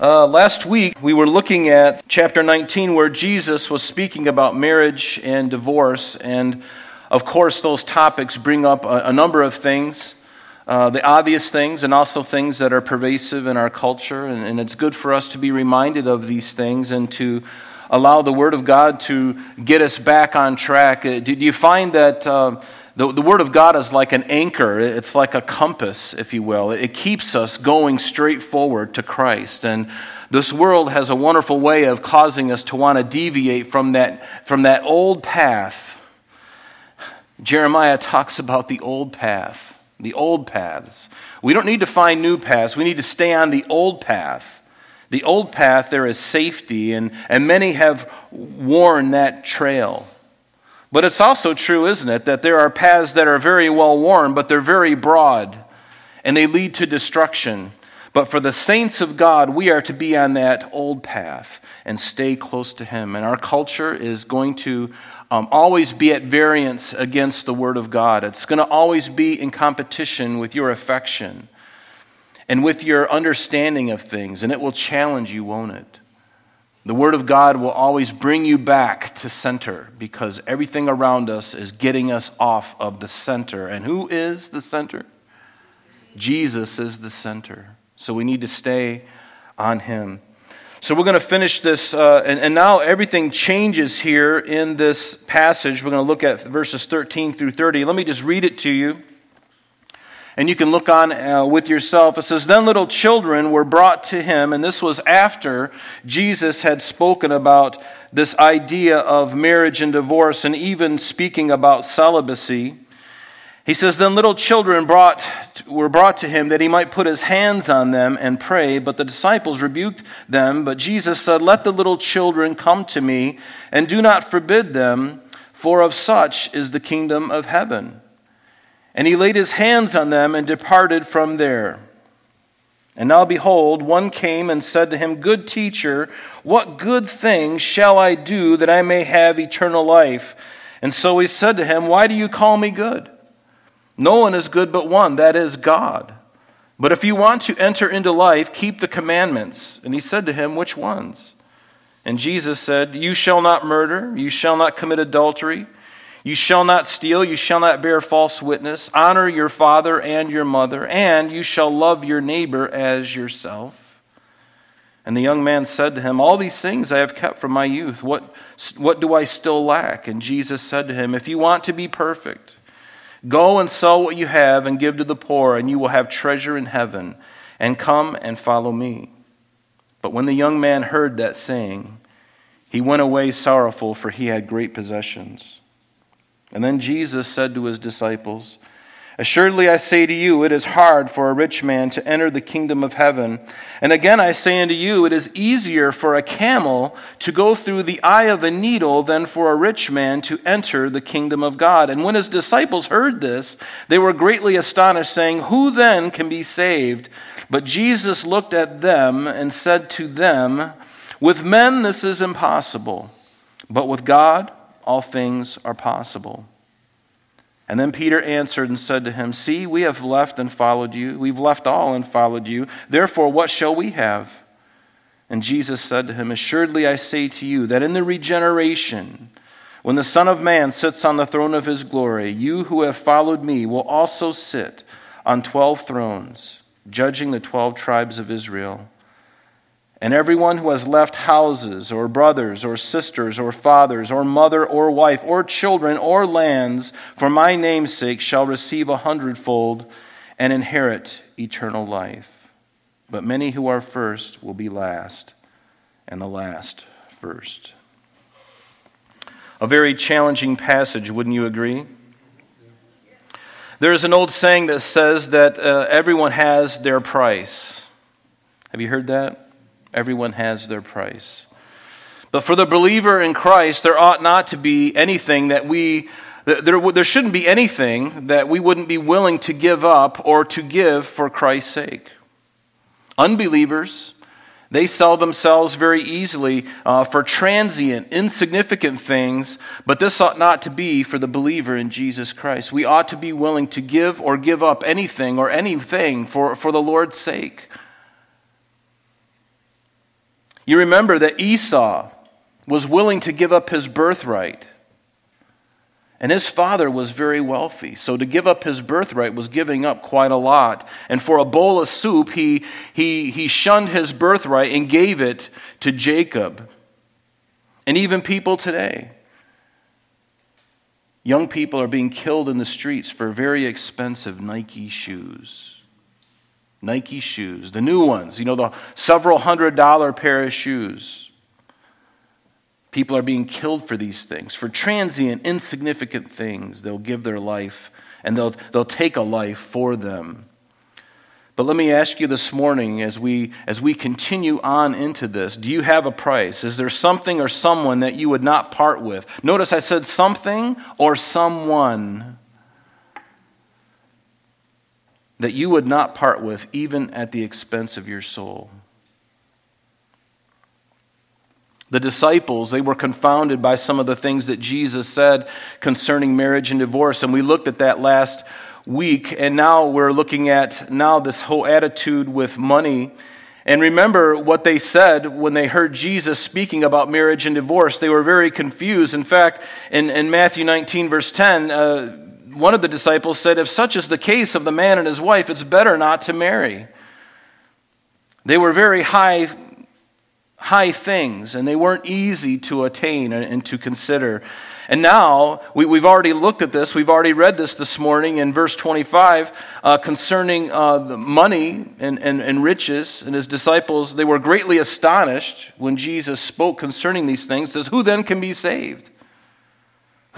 Uh, last week, we were looking at chapter 19 where Jesus was speaking about marriage and divorce. And of course, those topics bring up a, a number of things uh, the obvious things, and also things that are pervasive in our culture. And, and, it's good for us to be reminded of these things and to allow the Word of God to get us back on track. Uh, do you find that? Uh, the, the Word of God is like an anchor, it's like a compass, if you will. It keeps us going straight forward to Christ. And this world has a wonderful way of causing us to want to deviate from that, from that old path. Jeremiah talks about the old path, the old paths. We don't need to find new paths, we need to stay on the old path. The old path, there is safety, and, and many have worn that trail. But it's also true, isn't it, that there are paths that are very well worn, but they're very broad and they lead to destruction. But for the saints of God, we are to be on that old path and stay close to Him. And our culture is going to um, always be at variance against the Word of God. It's going to always be in competition with your affection and with your understanding of things, and it will challenge you, won't it? The Word of God will always bring you back to center because everything around us is getting us off of the center. And who is the center? Jesus is the center. So we need to stay on Him. So we're going to finish this, uh, and, and now everything changes here in this passage. We're going to look at verses 13 through 30. Let me just read it to you and you can look on uh, with yourself. It says, Then little children were brought to him, and this was after Jesus had spoken about this idea of marriage and divorce, and even speaking about celibacy. He says, Then little children brought, were brought to him that he might put his hands on them and pray. But the disciples rebuked them. But Jesus said, Let the little children come to me, and do not forbid them, for of such is the kingdom of heaven. And he laid his hands on them and departed from there. And now behold, one came and said to him, Good teacher, what good thing shall I do that I may have eternal life? And so he said to him, Why do you call me good? No one is good but one, that is God. But if you want to enter into life, keep the commandments. And he said to him, Which ones? And Jesus said, You shall not murder, you shall not commit adultery. You shall not steal, you shall not bear false witness, honor your father and your mother, and you shall love your neighbor as yourself. And the young man said to him, All these things I have kept from my youth. What, what do I still lack? And Jesus said to him, If you want to be perfect, go and sell what you have and give to the poor, and you will have treasure in heaven. And come and follow me. But when the young man heard that saying, he went away sorrowful, for he had great possessions. And then Jesus said to his disciples, Assuredly I say to you, it is hard for a rich man to enter the kingdom of heaven. And again I say unto you, it is easier for a camel to go through the eye of a needle than for a rich man to enter the kingdom of God. And when his disciples heard this, they were greatly astonished, saying, Who then can be saved? But Jesus looked at them and said to them, With men this is impossible, but with God all things are possible. And then Peter answered and said to him, See, we have left and followed you. We've left all and followed you. Therefore, what shall we have? And Jesus said to him, Assuredly I say to you that in the regeneration, when the Son of Man sits on the throne of his glory, you who have followed me will also sit on twelve thrones, judging the twelve tribes of Israel. And everyone who has left houses, or brothers, or sisters, or fathers, or mother, or wife, or children, or lands, for my name's sake, shall receive a hundredfold and inherit eternal life. But many who are first will be last, and the last first. A very challenging passage, wouldn't you agree? There is an old saying that says that uh, everyone has their price. Have you heard that? Everyone has their price. But for the believer in Christ, there ought not to be anything that we, there, there shouldn't be anything that we wouldn't be willing to give up or to give for Christ's sake. Unbelievers, they sell themselves very easily uh, for transient, insignificant things, but this ought not to be for the believer in Jesus Christ. We ought to be willing to give or give up anything or anything for, for the Lord's sake. You remember that Esau was willing to give up his birthright. And his father was very wealthy. So to give up his birthright was giving up quite a lot. And for a bowl of soup, he, he, he shunned his birthright and gave it to Jacob. And even people today. Young people are being killed in the streets for very expensive Nike shoes. Nike shoes, the new ones, you know, the several hundred dollar pair of shoes. People are being killed for these things, for transient, insignificant things. They'll give their life and they'll, they'll take a life for them. But let me ask you this morning as we, as we continue on into this do you have a price? Is there something or someone that you would not part with? Notice I said something or someone that you would not part with, even at the expense of your soul. The disciples, they were confounded by some of the things that Jesus said concerning marriage and divorce. And we looked at that last week. And now we're looking at now this whole attitude with money. And remember what they said when they heard Jesus speaking about marriage and divorce. They were very confused. In fact, in, in Matthew 19, verse 10, uh, one of the disciples said, If such is the case of the man and his wife, it's better not to marry. They were very high high things, and they weren't easy to attain and, to consider. And now, we, have already looked at this, we've already read this this morning in verse 25 uh, concerning uh, money and, and, and riches. And his disciples, they were greatly astonished when Jesus spoke concerning these things. Says, Who then can be saved?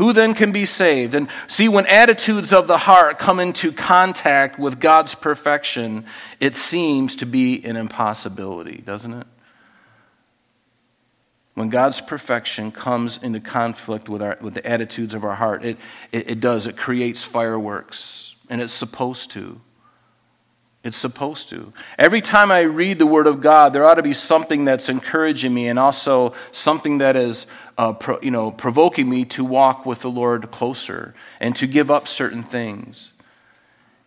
Who then can be saved? And see, when attitudes of the heart come into contact with God's perfection, it seems to be an impossibility, doesn't it? when God's perfection comes into conflict with, our, with the attitudes of our heart, it, it, it does. It creates fireworks, and it's supposed to. It's supposed to. Every time I read the Word of God, there ought to be something that's encouraging me and also something that is uh, pro, you know, provoking me to walk with the Lord closer and to give up certain things.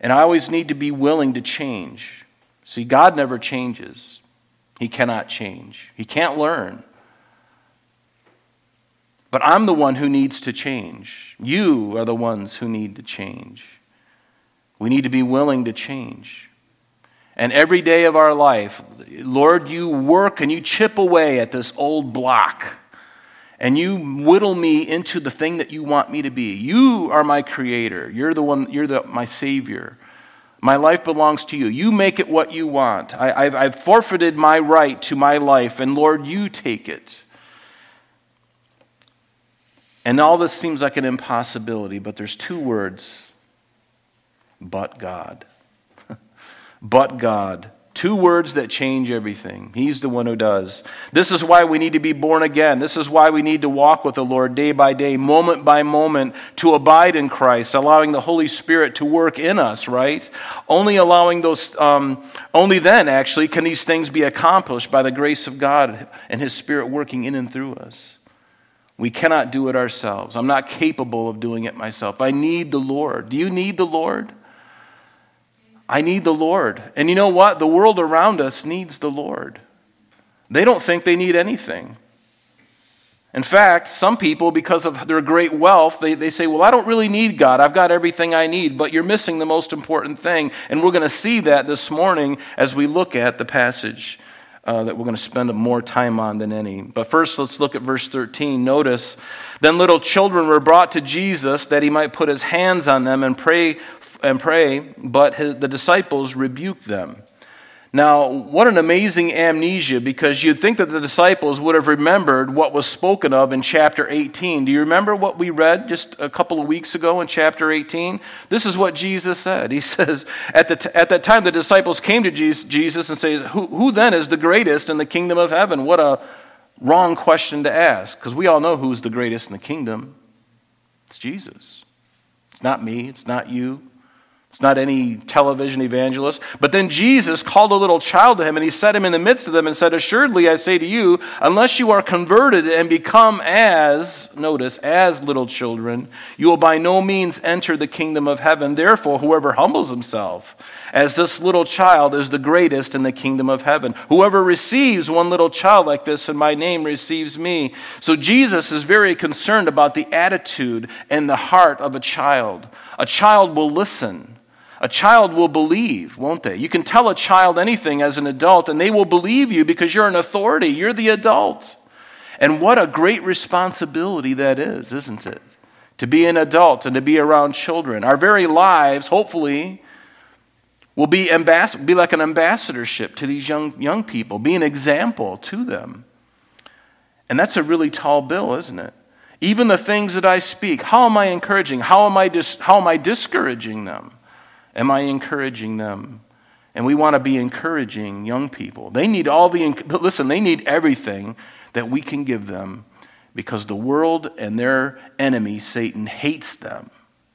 And I always need to be willing to change. See, God never changes, He cannot change, He can't learn. But I'm the one who needs to change. You are the ones who need to change. We need to be willing to change. And every day of our life, Lord, you work and you chip away at this old block and you whittle me into the thing that you want me to be. You are my creator. You're the one, you're the, my savior. My life belongs to you. You make it what you want. I, have forfeited my right to my life, and Lord, you take it. And all this seems like an impossibility, but there's two words but God. But God. Two words that change everything. He's the one who does. This is why we need to be born again. This is why we need to walk with the Lord day by day, moment by moment, to abide in Christ, allowing the Holy Spirit to work in us, right? Only allowing those, um, only then, actually, can these things be accomplished by the grace of God and His Spirit working in and through us. We cannot do it ourselves. I'm not capable of doing it myself. I need the Lord. Do you need the Lord? I need the Lord. And you know what? The world around us needs the Lord. They don't think they need anything. In fact, some people, because of their great wealth, they, they say, Well, I don't really need God. I've got everything I need, but you're missing the most important thing. And we're going to see that this morning as we look at the passage uh, that we're going to spend more time on than any. But first, let's look at verse 13. Notice, then little children were brought to Jesus that he might put his hands on them and pray, and pray but his, the disciples rebuked them. Now, what an amazing amnesia because you'd think that the disciples would have remembered what was spoken of in chapter 18. Do you remember what we read just a couple of weeks ago in chapter 18? This is what Jesus said. He says, At, the t- at that time, the disciples came to Jesus and says, who, who then is the greatest in the kingdom of heaven? What a wrong question to ask because we all know who's the greatest in the kingdom. It's Jesus. It's not me, it's not you, It's not any television evangelist. But then Jesus called a little child to him and he set him in the midst of them and said, Assuredly, I say to you, unless you are converted and become as, notice, as little children, you will by no means enter the kingdom of heaven. Therefore, whoever humbles himself as this little child is the greatest in the kingdom of heaven. Whoever receives one little child like this in my name receives me. So Jesus is very concerned about the attitude and the heart of a child. A child will listen. A child will believe, won't they? You can tell a child anything as an adult, and they will believe you because you're an authority. You're the adult. And what a great responsibility that is, isn't it? To be an adult and to be around children. Our very lives, hopefully, will be, ambass- be like an ambassadorship to these young, young people, be an example to them. And that's a really tall bill, isn't it? Even the things that I speak, how am I encouraging? How am I, dis- how am I discouraging them? Am I encouraging them? And we want to be encouraging young people. They need all the, listen, they need everything that we can give them because the world and their enemy, Satan, hates them.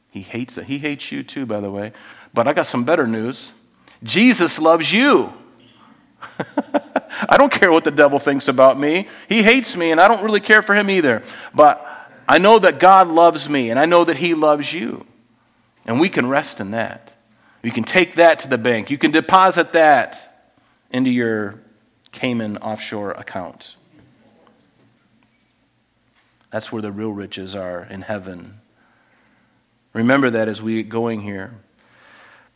He hates them. He hates you too, by the way. But I got some better news Jesus loves you. I don't care what the devil thinks about me. He hates me, and I don't really care for him either. But I know that God loves me, and I know that He loves you. And we can rest in that. You can take that to the bank. You can deposit that into your Cayman offshore account. That's where the real riches are in heaven. Remember that as we get going here.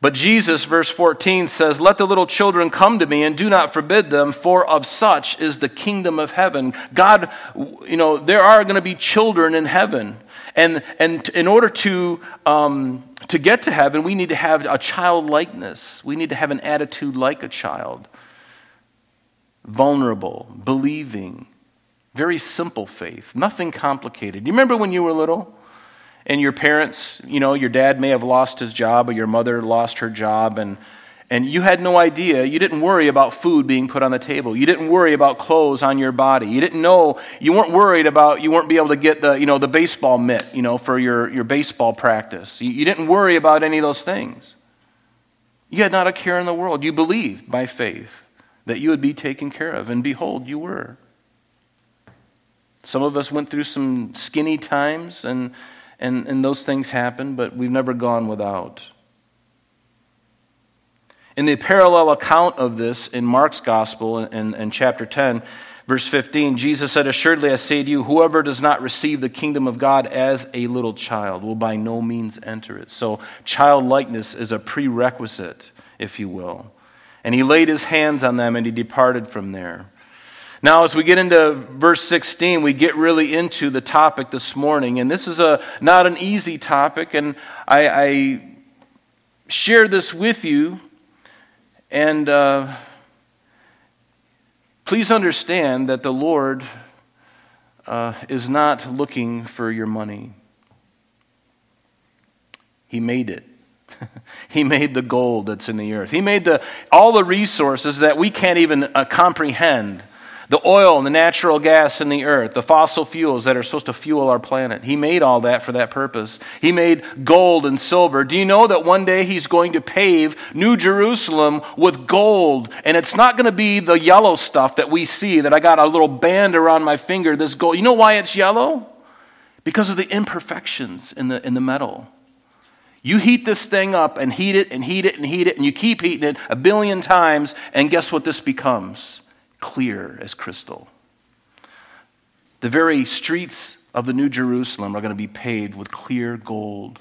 But Jesus, verse 14, says, Let the little children come to me and do not forbid them, for of such is the kingdom of heaven. God, you know, there are going to be children in heaven. And, and in order to, um, to get to heaven, we need to have a childlikeness. We need to have an attitude like a child. Vulnerable, believing, very simple faith, nothing complicated. You remember when you were little? And your parents, you know, your dad may have lost his job or your mother lost her job, and and you had no idea. You didn't worry about food being put on the table. You didn't worry about clothes on your body. You didn't know, you weren't worried about, you weren't be able to get the, you know, the baseball mitt, you know, for your, your baseball practice. You, you didn't worry about any of those things. You had not a care in the world. You believed by faith that you would be taken care of. And behold, you were. Some of us went through some skinny times, and, and, and those things happened, but we've never gone without. In the parallel account of this in Mark's gospel in, in, chapter 10, verse 15, Jesus said, Assuredly I say to you, whoever does not receive the kingdom of God as a little child will by no means enter it. So, childlikeness is a prerequisite, if you will. And he laid his hands on them and he departed from there. Now, as we get into verse 16, we get really into the topic this morning. And this is a, not an easy topic. And I, I share this with you and uh, please understand that the Lord uh, is not looking for your money. He made it. he made the gold that's in the earth. He made the, all the resources that we can't even uh, comprehend the oil and the natural gas in the earth, the fossil fuels that are supposed to fuel our planet. He made all that for that purpose. He made gold and silver. Do you know that one day he's going to pave New Jerusalem with gold? And it's not going to be the yellow stuff that we see, that I got a little band around my finger, this gold. You know why it's yellow? Because of the imperfections in the, in the metal. You heat this thing up and heat it and heat it and heat it, and you keep heating it a billion times, and guess what this becomes? Clear as crystal. The very streets of the New Jerusalem are going to be paved with clear gold.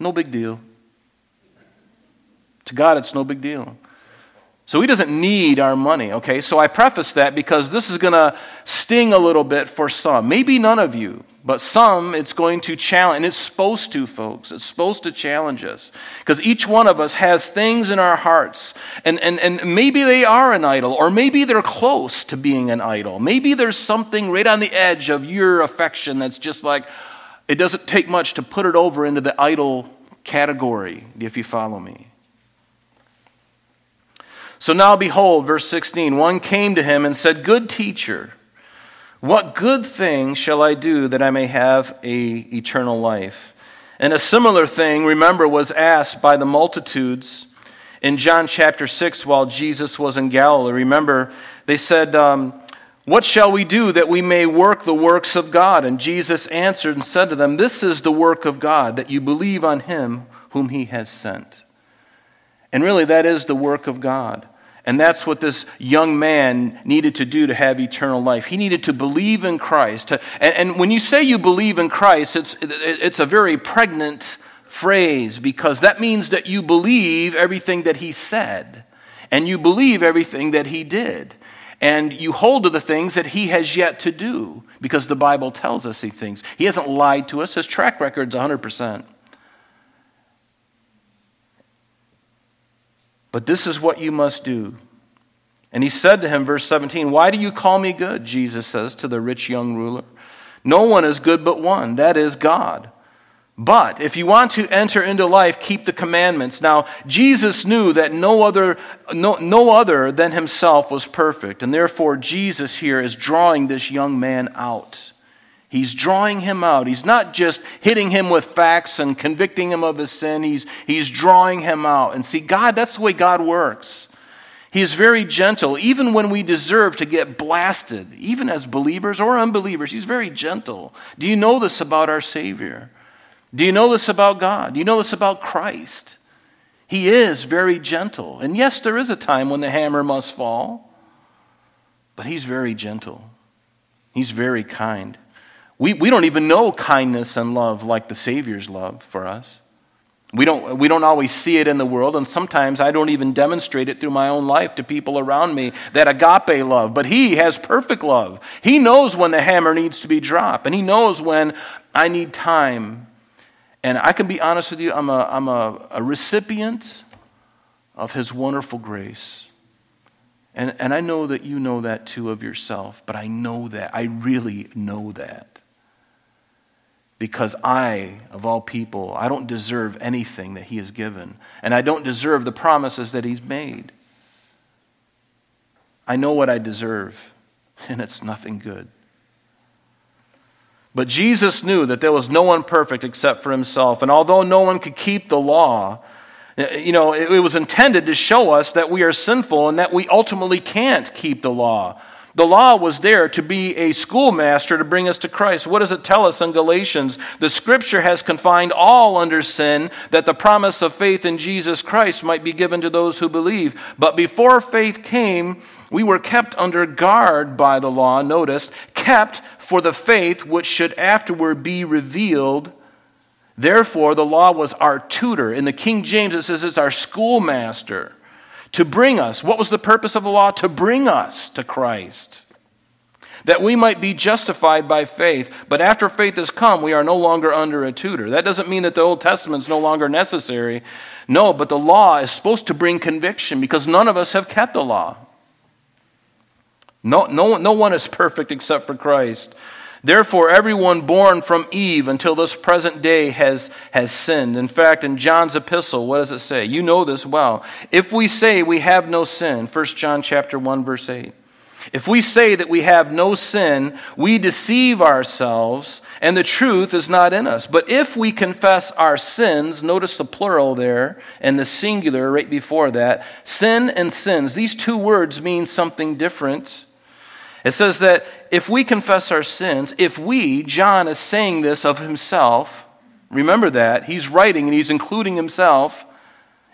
No big deal. To God, it's no big deal. So he doesn't need our money, okay? So I preface that because this is going to sting a little bit for some. Maybe none of you, but some it's going to challenge. And it's supposed to, folks. It's supposed to challenge us. Because each one of us has things in our hearts. And, and, and maybe they are an idol, or maybe they're close to being an idol. Maybe there's something right on the edge of your affection that's just like, it doesn't take much to put it over into the idol category, if you follow me. So now behold, verse 16 one came to him and said, Good teacher, what good thing shall I do that I may have a eternal life? And a similar thing, remember, was asked by the multitudes in John chapter 6 while Jesus was in Galilee. Remember, they said, um, What shall we do that we may work the works of God? And Jesus answered and said to them, This is the work of God, that you believe on him whom he has sent. And really, that is the work of God. And that's what this young man needed to do to have eternal life. He needed to believe in Christ. And, when you say you believe in Christ, it's, it's a very pregnant phrase because that means that you believe everything that he said and you believe everything that he did. And you hold to the things that he has yet to do because the Bible tells us these things. He hasn't lied to us, his track record's 100%. But this is what you must do. And he said to him, verse 17, Why do you call me good? Jesus says to the rich young ruler. No one is good but one, that is God. But if you want to enter into life, keep the commandments. Now, Jesus knew that no other, no, no other than himself was perfect. And therefore, Jesus here is drawing this young man out. He's drawing him out. He's not just hitting him with facts and convicting him of his sin. He's, he's drawing him out. And see, God, that's the way God works. He is very gentle, even when we deserve to get blasted, even as believers or unbelievers. He's very gentle. Do you know this about our Savior? Do you know this about God? Do you know this about Christ? He is very gentle. And yes, there is a time when the hammer must fall, but He's very gentle. He's very kind. We, we don't even know kindness and love like the Savior's love for us. We don't, we don't always see it in the world, and sometimes I don't even demonstrate it through my own life to people around me that agape love. But He has perfect love. He knows when the hammer needs to be dropped, and He knows when I need time. And I can be honest with you, I'm a, I'm a, a recipient of His wonderful grace. And, and I know that you know that too of yourself, but I know that. I really know that because I, of all people, I don't deserve anything that He has given, and I don't deserve the promises that He's made. I know what I deserve, and it's nothing good. But Jesus knew that there was no one perfect except for Himself, and although no one could keep the law, you know, it was intended to show us that we are sinful and that we ultimately can't keep the law. The law was there to be a schoolmaster to bring us to Christ. What does it tell us in Galatians? The scripture has confined all under sin that the promise of faith in Jesus Christ might be given to those who believe. But before faith came, we were kept under guard by the law, notice, kept for the faith which should afterward be revealed. Therefore, the law was our tutor. In the King James, it says it's our schoolmaster to bring us. What was the purpose of the law? To bring us to Christ. That we might be justified by faith. But after faith has come, we are no longer under a tutor. That doesn't mean that the Old Testament is no longer necessary. No, but the law is supposed to bring conviction because none of us have kept the law. No, no, no one is perfect except for Christ. Therefore, everyone born from Eve until this present day has, has sinned. In fact, in John's epistle, what does it say? You know this well. If we say we have no sin, 1 John chapter 1, verse 8. If we say that we have no sin, we deceive ourselves, and the truth is not in us. But if we confess our sins, notice the plural there and the singular right before that, sin and sins, these two words mean something different. It says that if we confess our sins, if we, John is saying this of himself, remember that, he's writing and he's including himself.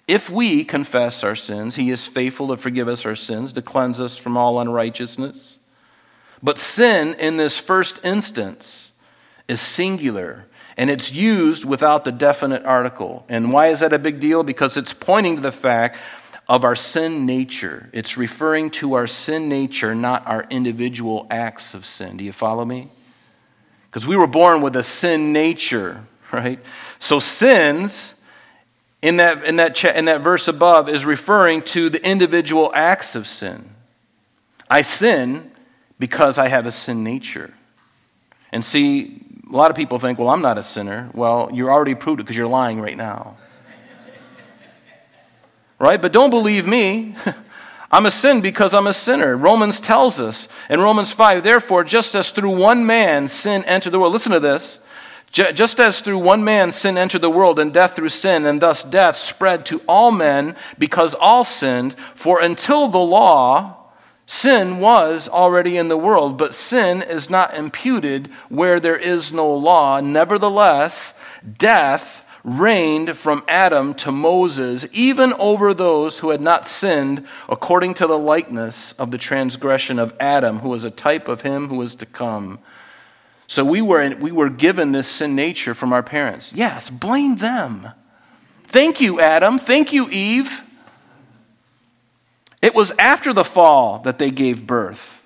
If we confess our sins, he is faithful to forgive us our sins, to cleanse us from all unrighteousness. But sin in this first instance is singular and it's used without the definite article. And why is that a big deal? Because it's pointing to the fact of our sin nature. It's referring to our sin nature, not our individual acts of sin. Do you follow me? Because we were born with a sin nature, right? So sins in that, in, that in that verse above is referring to the individual acts of sin. I sin because I have a sin nature. And see, a lot of people think, well, I'm not a sinner. Well, you're already proved it because you're lying right now right? But don't believe me. I'm a sin because I'm a sinner. Romans tells us in Romans 5, therefore, just as through one man sin entered the world, listen to this, Just as through one man sin entered the world, and death through sin, and thus death spread to all men because all sinned. For until the law, sin was already in the world, but sin is not imputed where there is no law. Nevertheless, death reigned from Adam to Moses, even over those who had not sinned, according to the likeness of the transgression of Adam, who was a type of him who was to come. So we were, we were given this sin nature from our parents. Yes, blame them. Thank you, Adam. Thank you, Eve. It was after the fall that they gave birth.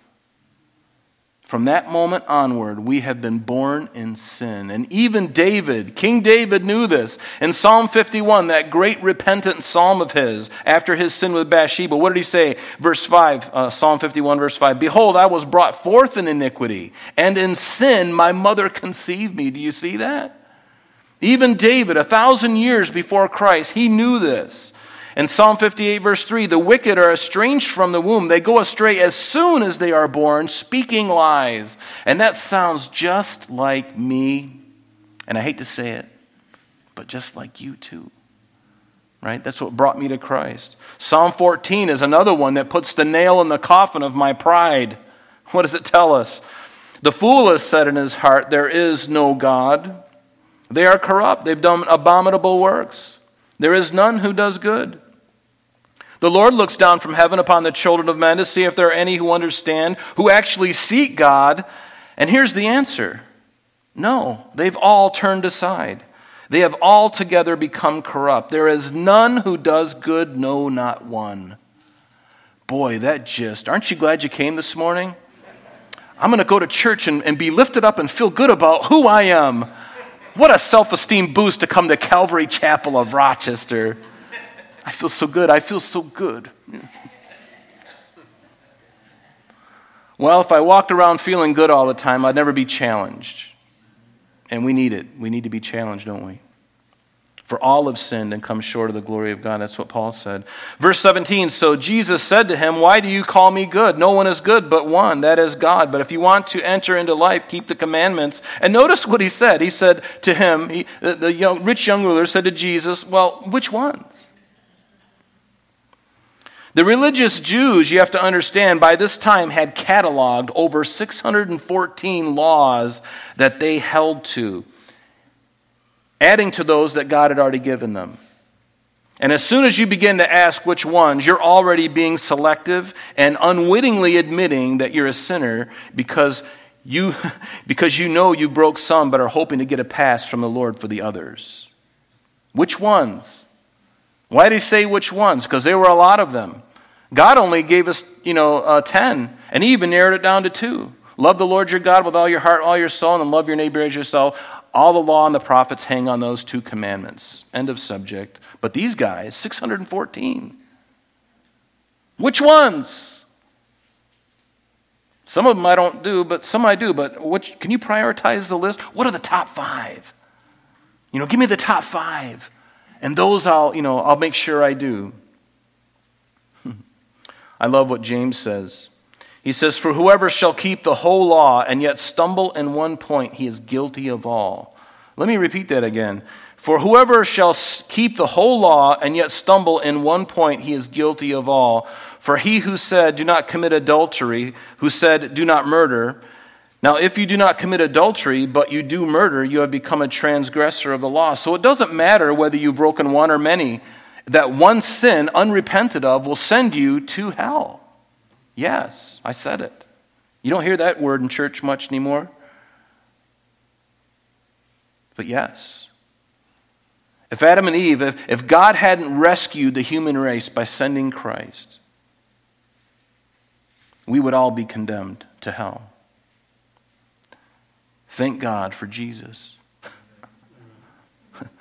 From that moment onward, we have been born in sin. And even David, King David, knew this. In Psalm 51, that great repentant psalm of his, after his sin with Bathsheba, what did he say? Verse 5, uh, Psalm 51, verse 5 Behold, I was brought forth in iniquity, and in sin my mother conceived me. Do you see that? Even David, a thousand years before Christ, he knew this. In Psalm 58, verse 3, the wicked are estranged from the womb. They go astray as soon as they are born, speaking lies. And that sounds just like me. And I hate to say it, but just like you too. Right? That's what brought me to Christ. Psalm 14 is another one that puts the nail in the coffin of my pride. What does it tell us? The fool has said in his heart, There is no God. They are corrupt. They've done abominable works. There is none who does good. The Lord looks down from heaven upon the children of men to see if there are any who understand, who actually seek God. And here's the answer no, they've all turned aside. They have altogether become corrupt. There is none who does good, no, not one. Boy, that just, aren't you glad you came this morning? I'm going to go to church and, and be lifted up and feel good about who I am. What a self esteem boost to come to Calvary Chapel of Rochester. I feel so good. I feel so good. well, if I walked around feeling good all the time, I'd never be challenged. And we need it. We need to be challenged, don't we? For all have sinned and come short of the glory of God. That's what Paul said. Verse 17 So Jesus said to him, Why do you call me good? No one is good but one, that is God. But if you want to enter into life, keep the commandments. And notice what he said. He said to him, he, the, young, rich young ruler said to Jesus, Well, which ones? The religious Jews, you have to understand, by this time had cataloged over 614 laws that they held to adding to those that God had already given them. And as soon as you begin to ask which ones, you're already being selective and unwittingly admitting that you're a sinner because you, because you know you broke some but are hoping to get a pass from the Lord for the others. Which ones? Why did he say which ones? Because there were a lot of them. God only gave us, you know, uh, 10, and he even narrowed it down to two. Love the Lord your God with all your heart, all your soul, and love your neighbor as yourself. All the law and the prophets hang on those two commandments. End of subject. But these guys, 614. Which ones? Some of them I don't do, but some I do. But which, can you prioritize the list? What are the top five? You know, give me the top five. And those I'll, you know, I'll make sure I do. I love what James says. He says, For whoever shall keep the whole law and yet stumble in one point, he is guilty of all. Let me repeat that again. For whoever shall keep the whole law and yet stumble in one point, he is guilty of all. For he who said, Do not commit adultery, who said, Do not murder, now if you do not commit adultery, but you do murder, you have become a transgressor of the law. So it doesn't matter whether you've broken one or many, that one sin unrepented of will send you to hell. Yes, I said it. You don't hear that word in church much anymore. But yes. If Adam and Eve, if, if God hadn't rescued the human race by sending Christ, we would all be condemned to hell. Thank God for Jesus.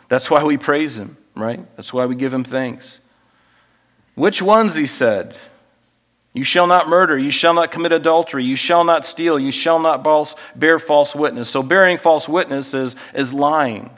That's why we praise him, right? That's why we give him thanks. Which ones, he said? You shall not murder. You shall not commit adultery. You shall not steal. You shall not bear false witness. So, bearing false witness is, is lying.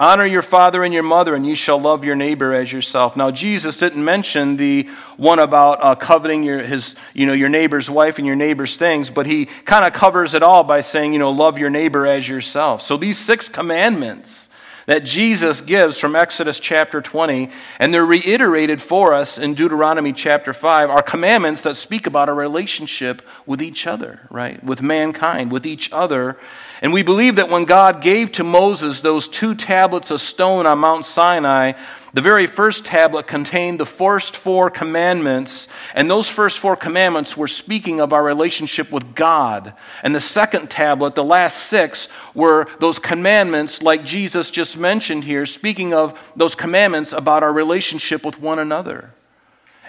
Honor your father and your mother, and you shall love your neighbor as yourself. Now, Jesus didn't mention the one about uh, coveting your, his, you know, your neighbor's wife and your neighbor's things, but he kind of covers it all by saying, you know, love your neighbor as yourself. So these six commandments that Jesus gives from Exodus chapter 20, and they're reiterated for us in Deuteronomy chapter 5, are commandments that speak about a relationship with each other, right? With mankind, with each other. And we believe that when God gave to Moses those two tablets of stone on Mount Sinai, the very first tablet contained the first four commandments, and those first four commandments were speaking of our relationship with God. And the second tablet, the last six, were those commandments, like Jesus just mentioned here, speaking of those commandments about our relationship with one another.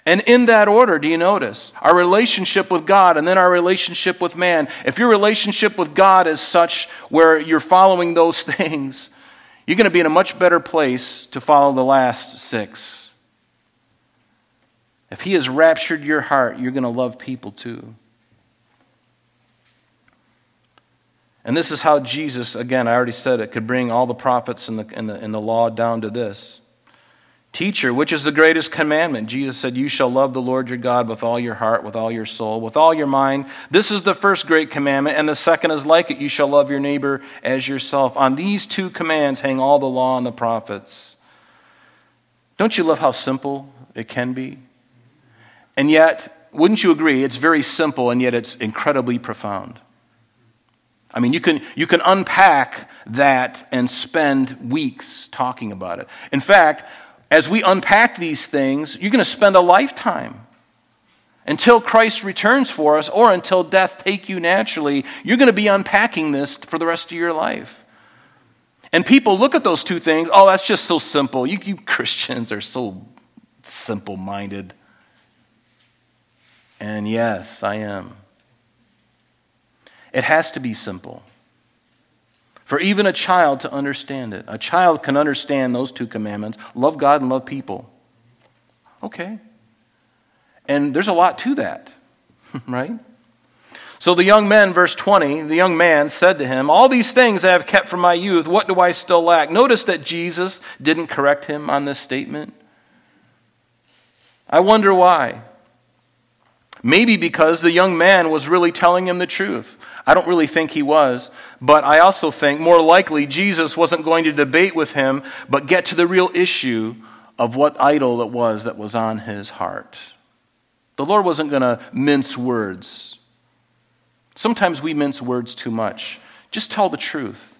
And in that order, do you notice? Our relationship with God and then our relationship with man. If your relationship with God is such where you're following those things, you're going to be in a much better place to follow the last six. If He has raptured your heart, you're going to love people too. And this is how Jesus, again, I already said it, could bring all the prophets and the, and the, and the law down to this. Teacher, which is the greatest commandment? Jesus said, You shall love the Lord your God with all your heart, with all your soul, with all your mind. This is the first great commandment, and the second is like it. You shall love your neighbor as yourself. On these two commands hang all the law and the prophets. Don't you love how simple it can be? And yet, wouldn't you agree, it's very simple, and yet it's incredibly profound. I mean, you can, you can unpack that and spend weeks talking about it. In fact, as we unpack these things, you're going to spend a lifetime. Until Christ returns for us or until death take you naturally, you're going to be unpacking this for the rest of your life. And people look at those two things, oh, that's just so simple. You, you Christians are so simple minded. And yes, I am. It has to be simple for even a child to understand it. A child can understand those two commandments love God and love people. Okay. And there's a lot to that, right? So the young men, verse 20, the young man said to him, All these things I have kept from my youth, what do I still lack? Notice that Jesus didn't correct him on this statement. I wonder why. Maybe because the young man was really telling him the truth. I don't really think he was, but I also think more likely Jesus wasn't going to debate with him, but get to the real issue of what idol it was that was on his heart. The Lord wasn't going to mince words. Sometimes we mince words too much. Just tell the truth.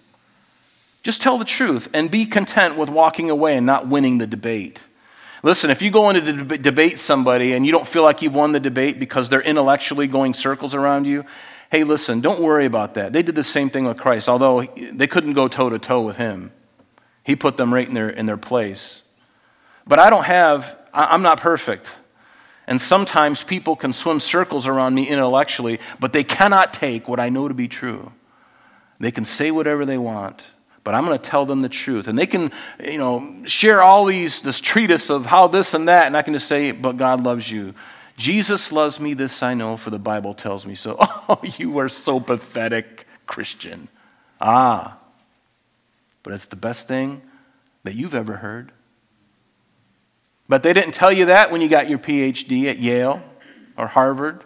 Just tell the truth and be content with walking away and not winning the debate. Listen, if you go in to debate somebody and you don't feel like you've won the debate because they're intellectually going circles around you, hey, listen, don't worry about that. They did the same thing with Christ, although they couldn't go toe to toe with him. He put them right in their, in their place. But I don't have, I'm not perfect. And sometimes people can swim circles around me intellectually, but they cannot take what I know to be true. They can say whatever they want, but I'm going to tell them the truth. And they can, you know, share all these, this treatise of how this and that, and I can just say, but God loves you. Jesus loves me, this I know, for the Bible tells me so. Oh, you are so pathetic, Christian. Ah, but it's the best thing that you've ever heard. But they didn't tell you that when you got your PhD at Yale or Harvard.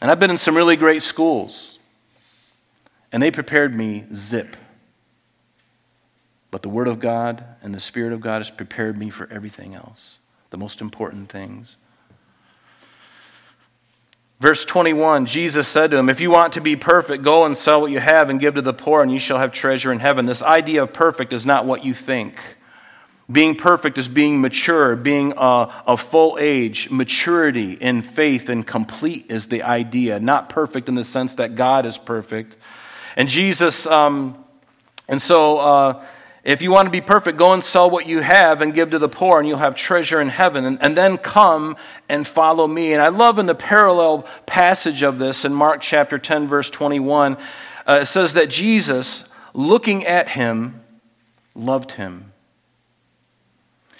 And I've been in some really great schools, and they prepared me zip. But the Word of God and the Spirit of God has prepared me for everything else the most important things. Verse 21 Jesus said to him, If you want to be perfect, go and sell what you have and give to the poor, and you shall have treasure in heaven. This idea of perfect is not what you think. Being perfect is being mature, being a, full age. Maturity in faith and complete is the idea. Not perfect in the sense that God is perfect. And Jesus, um, and so. Uh, if you want to be perfect, go and sell what you have and give to the poor, and you'll have treasure in heaven. And, and, then come and follow me. And I love in the parallel passage of this in Mark chapter 10, verse 21, uh, it says that Jesus, looking at him, loved him.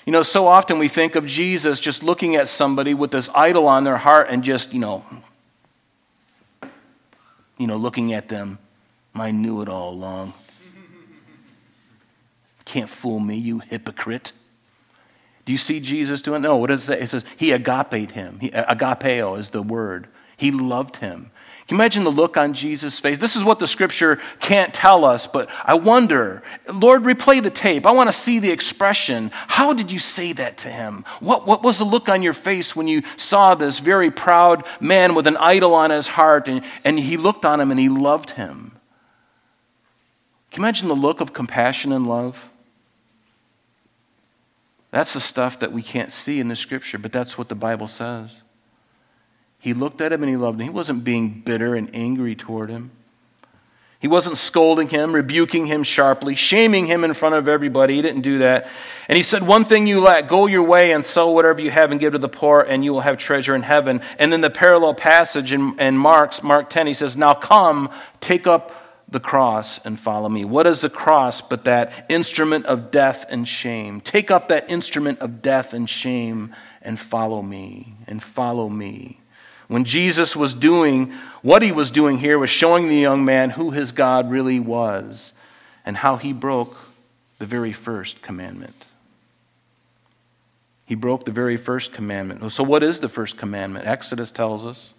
You know, so often we think of Jesus just looking at somebody with this idol on their heart and just, you know, you know, looking at them. I knew it all along. Can't fool me, you hypocrite. Do you see Jesus doing? No, what does it say? It says he agape him. He, agapeo is the word. He loved him. Can you imagine the look on Jesus' face? This is what the scripture can't tell us, but I wonder, Lord, replay the tape. I want to see the expression. How did you say that to him? What, what was the look on your face when you saw this very proud man with an idol on his heart and, and he looked on him and he loved him? Can you imagine the look of compassion and love? That's the stuff that we can't see in the scripture, but that's what the Bible says. He looked at him and he loved him. He wasn't being bitter and angry toward him. He wasn't scolding him, rebuking him sharply, shaming him in front of everybody. He didn't do that. And he said, One thing you lack, go your way and sell whatever you have and give to the poor, and you will have treasure in heaven. And then the parallel passage in, in Mark's, Mark 10, he says, Now come, take up the cross and follow me. What is the cross but that instrument of death and shame? Take up that instrument of death and shame and follow me, and follow me. When Jesus was doing what he was doing here was showing the young man who his God really was and how he broke the very first commandment. He broke the very first commandment. So, what is the first commandment? Exodus tells us.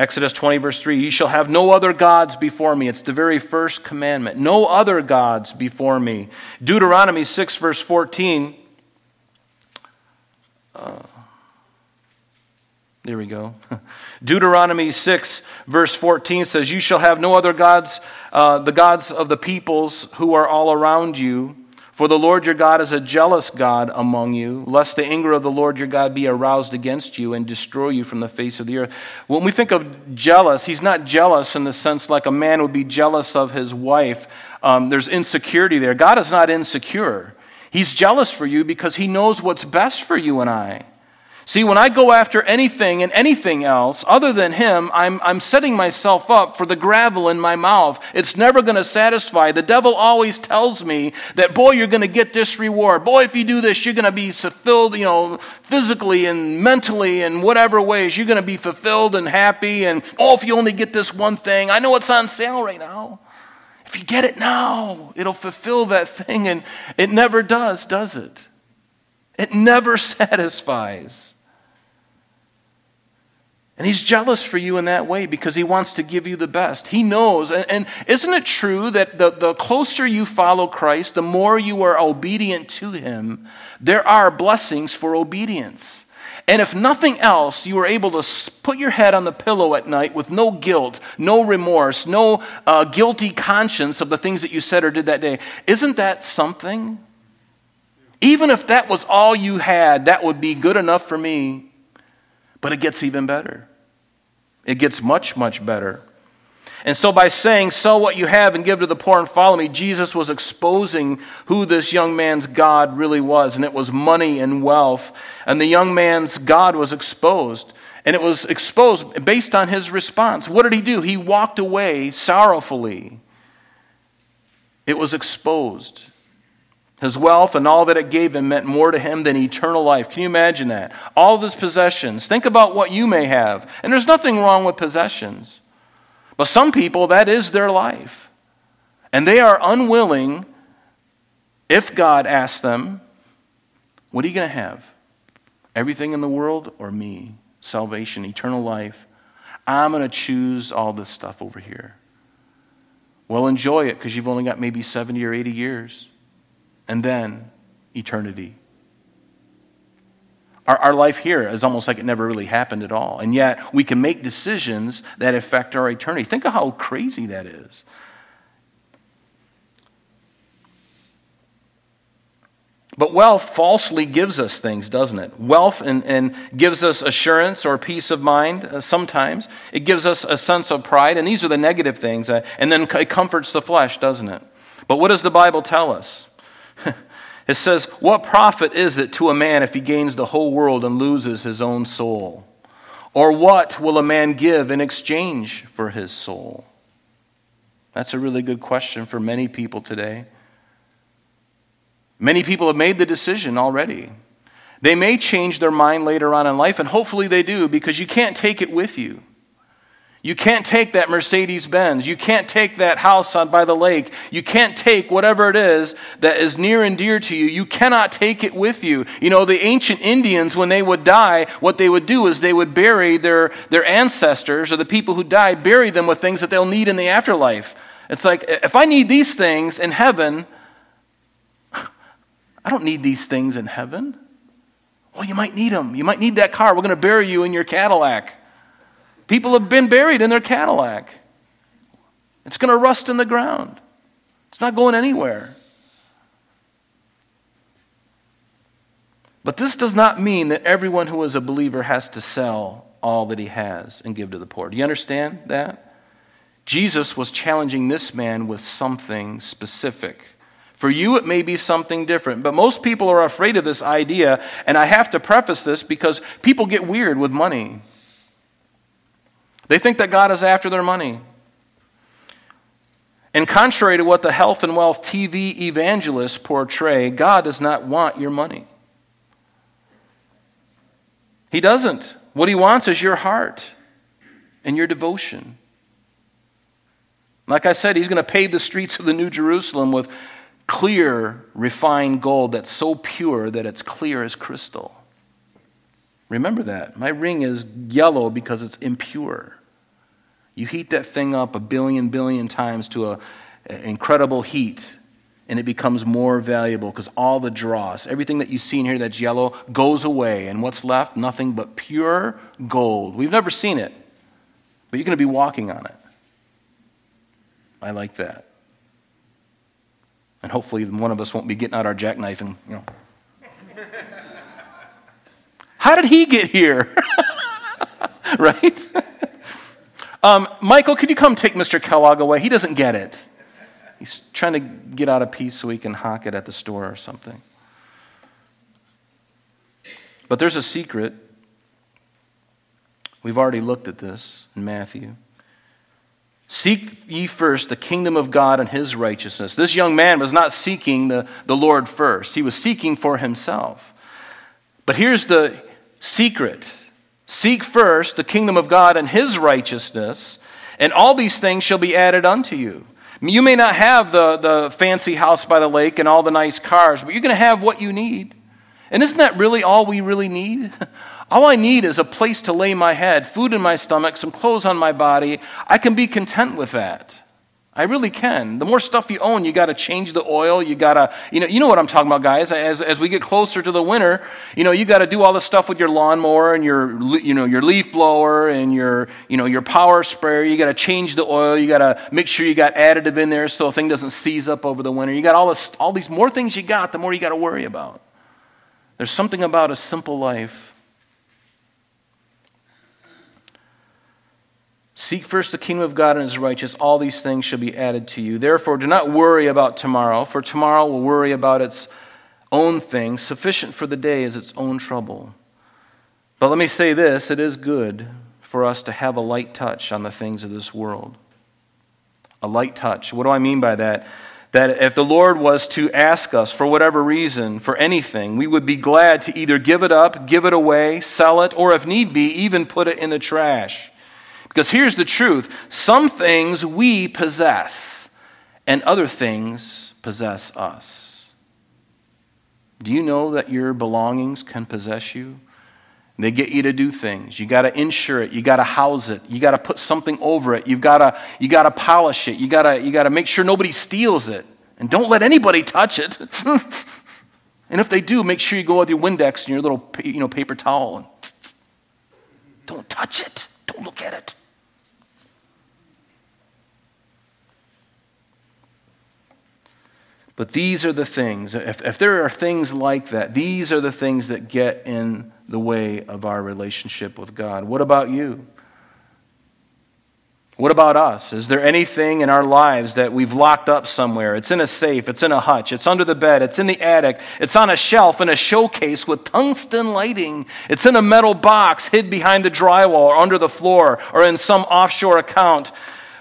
Exodus 20, verse 3 You shall have no other gods before me. It's the very first commandment. No other gods before me. Deuteronomy 6, verse 14. Uh, there we go. Deuteronomy 6, verse 14 says, You shall have no other gods, uh, the gods of the peoples who are all around you. For the Lord your God is a jealous God among you, lest the anger of the Lord your God be aroused against you and destroy you from the face of the earth. When we think of jealous, he's not jealous in the sense like a man would be jealous of his wife. Um, there's insecurity there. God is not insecure. He's jealous for you because he knows what's best for you and I. See, when I go after anything and anything else other than Him, I'm, I'm setting myself up for the gravel in my mouth. It's never going to satisfy. The devil always tells me that, boy, you're going to get this reward. Boy, if you do this, you're going to be fulfilled, you know, physically and mentally in whatever ways. You're going to be fulfilled and happy. And, oh, if you only get this one thing, I know it's on sale right now. If you get it now, it'll fulfill that thing. And it never does, does it? It never satisfies. And he's jealous for you in that way because he wants to give you the best. He knows. And, and, isn't it true that the, the closer you follow Christ, the more you are obedient to him, there are blessings for obedience. And if nothing else, you are able to put your head on the pillow at night with no guilt, no remorse, no uh, guilty conscience of the things that you said or did that day. Isn't that something? Even if that was all you had, that would be good enough for me. But it gets even better. It gets much, much better. And so, by saying, Sell what you have and give to the poor and follow me, Jesus was exposing who this young man's God really was. And it was money and wealth. And the young man's God was exposed. And it was exposed based on his response. What did he do? He walked away sorrowfully. It was exposed. His wealth and all that it gave him meant more to him than eternal life. Can you imagine that? All of his possessions. Think about what you may have. And there's nothing wrong with possessions. But some people, that is their life. And they are unwilling, if God asks them, What are you going to have? Everything in the world or me? Salvation, eternal life. I'm going to choose all this stuff over here. Well, enjoy it because you've only got maybe 70 or 80 years and then eternity. Our, our life here is almost like it never really happened at all. And yet, we can make decisions that affect our eternity. Think of how crazy that is. But wealth falsely gives us things, doesn't it? Wealth and, and gives us assurance or peace of mind uh, sometimes. It gives us a sense of pride, and these are the negative things. Uh, and then it comforts the flesh, doesn't it? But what does the Bible tell us? it says, What profit is it to a man if he gains the whole world and loses his own soul? Or what will a man give in exchange for his soul? That's a really good question for many people today. Many people have made the decision already. They may change their mind later on in life, and hopefully they do, because you can't take it with you. You can't take that Mercedes Benz. You can't take that house on by the lake. You can't take whatever it is that is near and dear to you. You cannot take it with you. You know, the ancient Indians, when they would die, what they would do is they would bury their, their ancestors or the people who died, bury them with things that they'll need in the afterlife. It's like, if I need these things in heaven, I don't need these things in heaven. Well, you might need them. You might need that car. We're going to bury you in your Cadillac. People have been buried in their Cadillac. It's going to rust in the ground, it's not going anywhere. But this does not mean that everyone who is a believer has to sell all that he has and give to the poor. Do you understand that? Jesus was challenging this man with something specific. For you, it may be something different. But most people are afraid of this idea, and I have to preface this because people get weird with money. They think that God is after their money. And contrary to what the health and wealth TV evangelists portray, God does not want your money. He doesn't. What He wants is your heart and your devotion. Like I said, He's going to pave the streets of the New Jerusalem with clear, refined gold that's so pure that it's clear as crystal. Remember that. My ring is yellow because it's impure. You heat that thing up a billion, billion times to an incredible heat, and it becomes more valuable because all the dross, everything that you see in here that's yellow, goes away. And what's left? Nothing but pure gold. We've never seen it, but you're going to be walking on it. I like that. And hopefully, one of us won't be getting out our jackknife and, you know. How did he get here? right? Um, Michael, could you come take Mr. Kellogg away? He doesn't get it. He's trying to get out a piece so he can hawk it at the store or something. But there's a secret. We've already looked at this in Matthew. Seek ye first the kingdom of God and his righteousness. This young man was not seeking the, the Lord first, he was seeking for himself. But here's the secret Seek first the kingdom of God and his righteousness, and all these things shall be added unto you. You may not have the, the fancy house by the lake and all the nice cars, but you're going to have what you need. And isn't that really all we really need? All I need is a place to lay my head, food in my stomach, some clothes on my body. I can be content with that. I really can. The more stuff you own, you got to change the oil. You got to, you know, you know what I'm talking about, guys. As, as we get closer to the winter, you know, you got to do all the stuff with your lawnmower and your, you know, your leaf blower and your, you know, your power sprayer. You got to change the oil. You got to make sure you got additive in there so the thing doesn't seize up over the winter. You got all this, all these more things you got, the more you got to worry about. There's something about a simple life Seek first the kingdom of God and his righteousness. All these things shall be added to you. Therefore, do not worry about tomorrow, for tomorrow will worry about its own things. Sufficient for the day is its own trouble. But let me say this it is good for us to have a light touch on the things of this world. A light touch. What do I mean by that? That if the Lord was to ask us for whatever reason, for anything, we would be glad to either give it up, give it away, sell it, or if need be, even put it in the trash. Because here's the truth some things we possess, and other things possess us. Do you know that your belongings can possess you? They get you to do things. You got to insure it. You got to house it. You got to put something over it. You've got to you got to polish it. You got to you got to make sure nobody steals it. And don't let anybody touch it. and if they do, make sure you go with your Windex and your little you know paper towel and don't touch it. Don't look at it. But these are the things, if, if there are things like that, these are the things that get in the way of our relationship with God. What about you? What about us? Is there anything in our lives that we've locked up somewhere? It's in a safe, it's in a hutch, it's under the bed, it's in the attic, it's on a shelf in a showcase with tungsten lighting, it's in a metal box hid behind the drywall or under the floor or in some offshore account.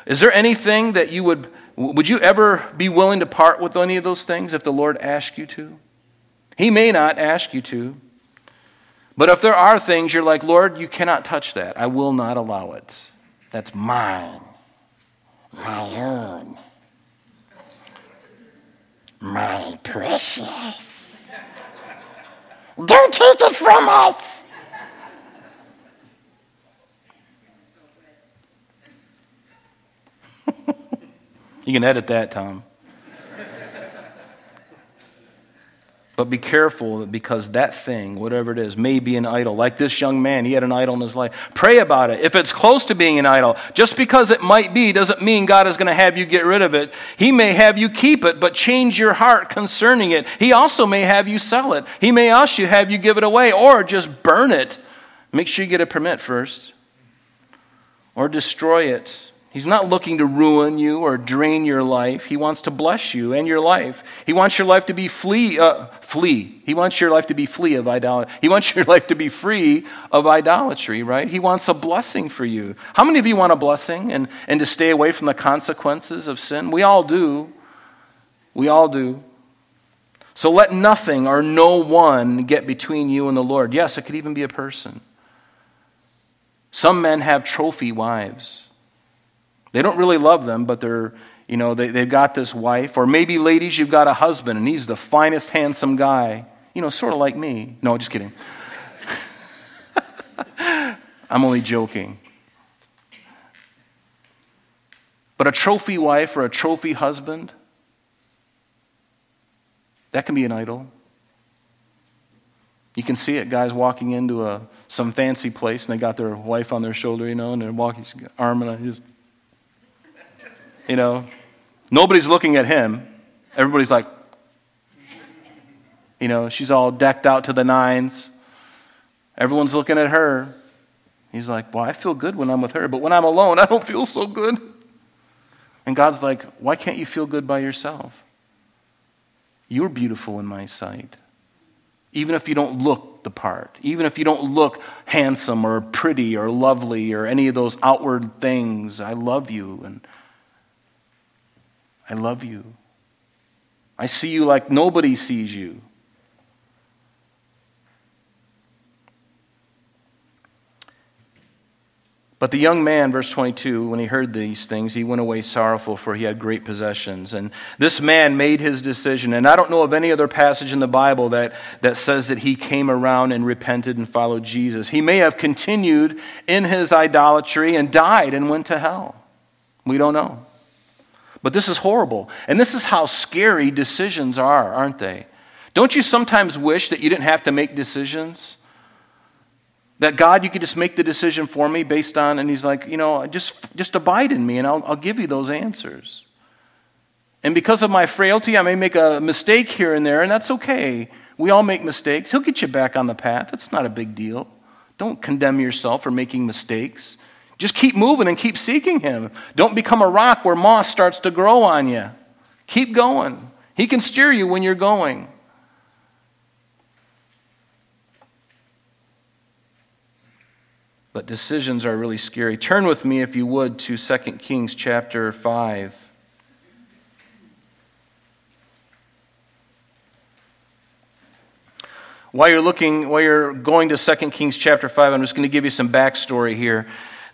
Is there anything that you would would you ever be willing to part with any of those things if the Lord asked you to? He may not ask you to. But if there are things you're like, Lord, you cannot touch that, I will not allow it. That's mine. My own. My precious. Don't take it from us. You can edit that, Tom. But be careful because that thing, whatever it is, may be an idol. Like this young man, he had an idol in his life. Pray about it. If it's close to being an idol, just because it might be doesn't mean God is going to have you get rid of it. He may have you keep it, but change your heart concerning it. He also may have you sell it. He may also have you give it away or just burn it. Make sure you get a permit first or destroy it. He's not looking to ruin you or drain your life. He wants to bless you and your life. He wants your life to be flee, uh, flee. He wants your life to be flee of idolatry. He wants your life to be free of idolatry, right? He wants a blessing for you. How many of you want a blessing and, and to stay away from the consequences of sin? We all do. We all do. So let nothing or no one get between you and the Lord. Yes, it could even be a person. Some men have trophy wives. They don't really love them, but they're, you know, they, they've got this wife. Or maybe, ladies, you've got a husband and he's the finest, handsome guy. You know, sort of like me. No, just kidding. I'm only joking. But a trophy wife or a trophy husband, that can be an idol. You can see it, guys walking into a, some fancy place and they got their wife on their shoulder, you know, and they're walking, arm and I just you know, nobody's looking at him. Everybody's like, you know, she's all decked out to the nines. Everyone's looking at her. He's like, Well, I feel good when I'm with her, but when I'm alone, I don't feel so good. And God's like, Why can't you feel good by yourself? You're beautiful in my sight. Even if you don't look the part, even if you don't look handsome or pretty or lovely or any of those outward things, I love you. And I love you. I see you like nobody sees you. But the young man, verse 22, when he heard these things, he went away sorrowful, for he had great possessions. And this man made his decision. And I don't know of any other passage in the Bible that, that says that he came around and repented and followed Jesus. He may have continued in his idolatry and died and went to hell. We don't know. But this is horrible. And this is how scary decisions are, aren't they? Don't you sometimes wish that you didn't have to make decisions? That God, you could just make the decision for me based on, and He's like, you know, just, just abide in me and I'll, I'll give you those answers. And because of my frailty, I may make a mistake here and there, and that's okay. We all make mistakes. He'll get you back on the path. That's not a big deal. Don't condemn yourself for making mistakes. Just keep moving and keep seeking Him. Don't become a rock where moss starts to grow on you. Keep going. He can steer you when you're going. But decisions are really scary. Turn with me, if you would, to 2 Kings chapter 5. While you're looking, while you're going to 2 Kings chapter 5, I'm just going to give you some backstory here.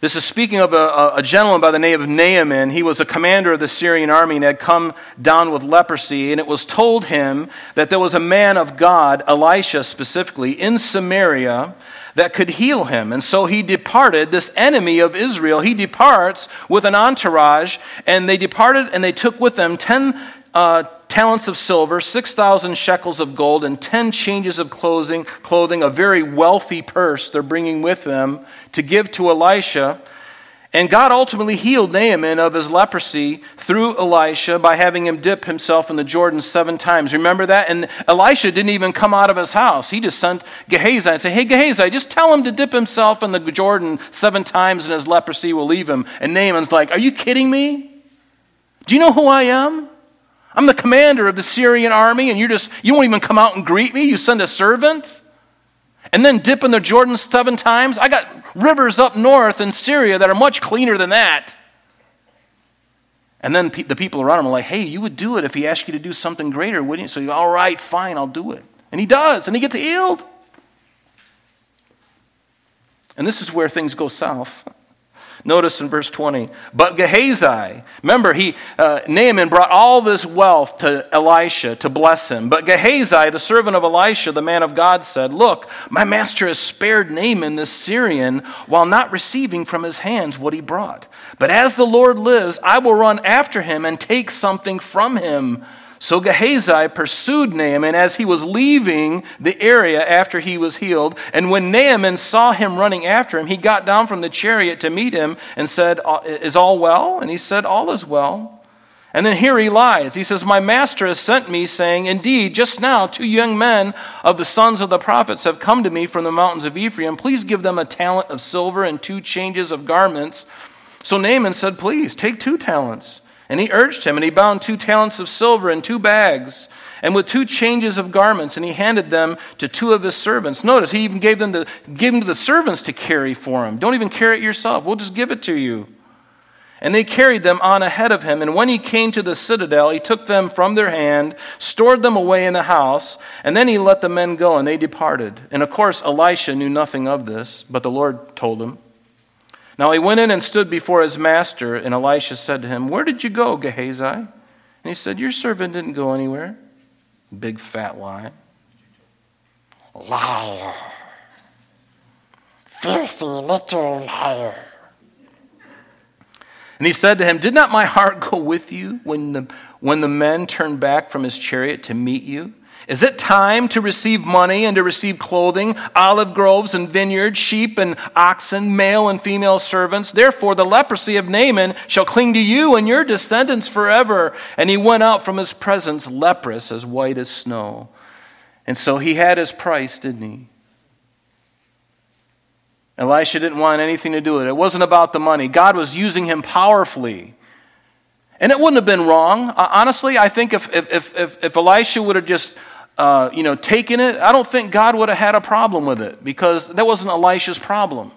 This is speaking of a, a, gentleman by the name of Naaman. He was a commander of the Syrian army and had come down with leprosy. And it was told him that there was a man of God, Elisha specifically, in Samaria that could heal him. And so he departed, this enemy of Israel, he departs with an entourage. And they departed and they took with them 10 uh, talents of silver, 6,000 shekels of gold, and 10 changes of clothing, clothing, a very wealthy purse they're bringing with them to give to Elisha. And God ultimately healed Naaman of his leprosy through Elisha by having him dip himself in the Jordan seven times. Remember that? And Elisha didn't even come out of his house. He just sent Gehazi and said, Hey, Gehazi, just tell him to dip himself in the Jordan seven times and his leprosy will leave him. And Naaman's like, Are you kidding me? Do you know who I am? I'm the commander of the Syrian army, and you just you won't even come out and greet me. You send a servant, and then dip in the Jordan seven times. I got rivers up north in Syria that are much cleaner than that. And then pe- the people around him are like, "Hey, you would do it if he asked you to do something greater, wouldn't you?" So you, all right, fine, I'll do it. And he does, and he gets healed. And this is where things go south. Notice in verse 20. But Gehazi, remember, he, uh, Naaman brought all this wealth to Elisha to bless him. But Gehazi, the servant of Elisha, the man of God, said, Look, my master has spared Naaman the Syrian while not receiving from his hands what he brought. But as the Lord lives, I will run after him and take something from him. So Gehazi pursued Naaman as he was leaving the area after he was healed. And when Naaman saw him running after him, he got down from the chariot to meet him and said, Is all well? And he said, All is well. And then here he lies. He says, My master has sent me, saying, Indeed, just now two young men of the sons of the prophets have come to me from the mountains of Ephraim. Please give them a talent of silver and two changes of garments. So Naaman said, Please, take two talents. And he urged him, and he bound two talents of silver in two bags, and with two changes of garments, and he handed them to two of his servants. Notice, he even gave them, to, gave them to the servants to carry for him. Don't even carry it yourself, we'll just give it to you. And they carried them on ahead of him. And when he came to the citadel, he took them from their hand, stored them away in the house, and then he let the men go, and they departed. And of course, Elisha knew nothing of this, but the Lord told him. Now he went in and stood before his master, and Elisha said to him, Where did you go, Gehazi? And he said, Your servant didn't go anywhere. Big fat lie. Liar. Filthy little liar. And he said to him, Did not my heart go with you when the, when the men turned back from his chariot to meet you? Is it time to receive money and to receive clothing, olive groves and vineyards, sheep and oxen, male and female servants? Therefore, the leprosy of Naaman shall cling to you and your descendants forever. And he went out from his presence leprous, as white as snow. And so he had his price, didn't he? Elisha didn't want anything to do with it. It wasn't about the money. God was using him powerfully. And it wouldn't have been wrong. Uh, honestly, I think if, if, if, if Elisha would have just uh, you know, taken it, I don't think God would have had a problem with it because that wasn't Elisha's problem.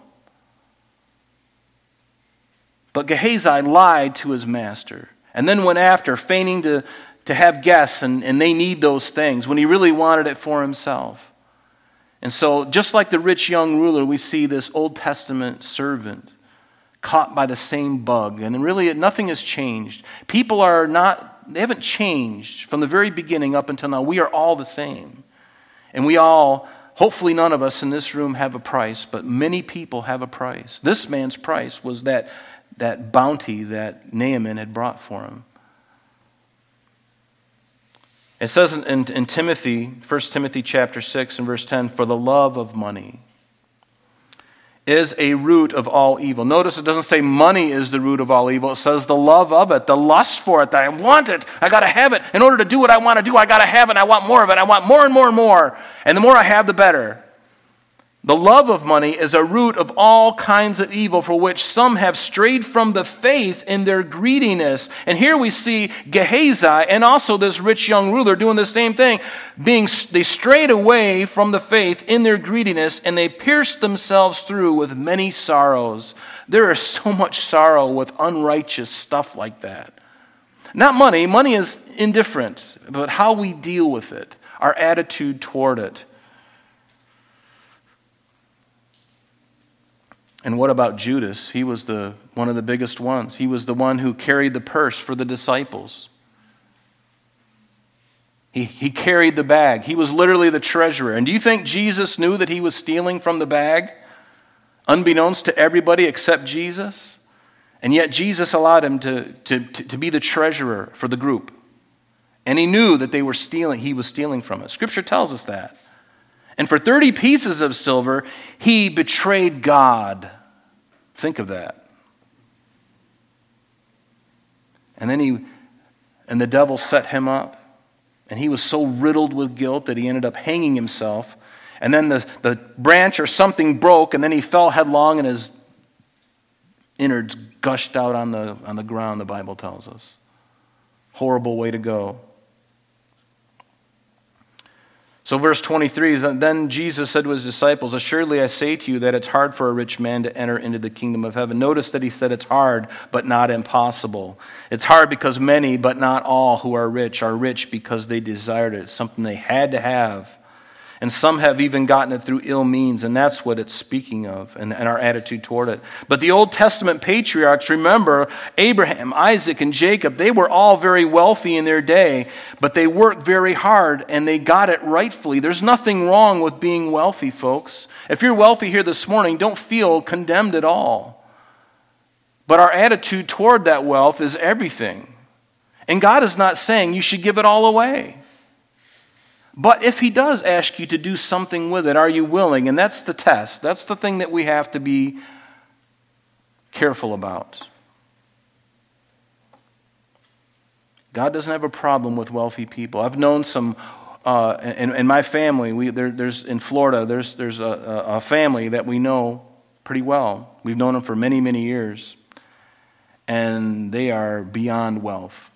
But Gehazi lied to his master and then went after, feigning to, to have guests, and, and they need those things when he really wanted it for himself. And so, just like the rich young ruler, we see this Old Testament servant caught by the same bug. And really, nothing has changed. People are not they haven't changed from the very beginning up until now. We are all the same. And we all, hopefully none of us in this room have a price, but many people have a price. This man's price was that, that bounty that Naaman had brought for him. It says in, in, in Timothy, 1 Timothy chapter 6 and verse 10, for the love of money is a root of all evil. Notice it doesn't say money is the root of all evil. It says the love of it, the lust for it, that I want it. I got to have it. In order to do what I want to do, I got to have it. I want more of it. I want more and more and more. And the more I have, the better. The love of money is a root of all kinds of evil for which some have strayed from the faith in their greediness. And here we see Gehazi and also this rich young ruler doing the same thing. Being, they strayed away from the faith in their greediness and they pierced themselves through with many sorrows. There is so much sorrow with unrighteous stuff like that. Not money, money is indifferent, but how we deal with it, our attitude toward it. And what about Judas? He was the, one of the biggest ones. He was the one who carried the purse for the disciples. He, he carried the bag. He was literally the treasurer. And do you think Jesus knew that he was stealing from the bag? Unbeknownst to everybody except Jesus? And yet Jesus allowed him to, to, to, to be the treasurer for the group. And he knew that they were stealing, he was stealing from it. Scripture tells us that. And for 30 pieces of silver, he betrayed God. Think of that. And then he, and the devil set him up. And he was so riddled with guilt that he ended up hanging himself. And then the, the branch or something broke, and then he fell headlong, and his innards gushed out on the, on the ground, the Bible tells us. Horrible way to go. So, verse 23 is Then Jesus said to his disciples, Assuredly I say to you that it's hard for a rich man to enter into the kingdom of heaven. Notice that he said it's hard, but not impossible. It's hard because many, but not all, who are rich are rich because they desired it. Something they had to have. And some have even gotten it through ill means, and that's what it's speaking of and, and, our attitude toward it. But the Old Testament patriarchs, remember Abraham, Isaac, and Jacob, they were all very wealthy in their day, but they worked very hard and they got it rightfully. There's nothing wrong with being wealthy, folks. If you're wealthy here this morning, don't feel condemned at all. But our attitude toward that wealth is everything. And God is not saying you should give it all away. But if he does ask you to do something with it, are you willing? And that's the test. That's the thing that we have to be careful about. God doesn't have a problem with wealthy people. I've known some, uh, in, in, my family, we, there, there's, in Florida, there's, there's a, a family that we know pretty well. We've known them for many, many years. And they are beyond wealth.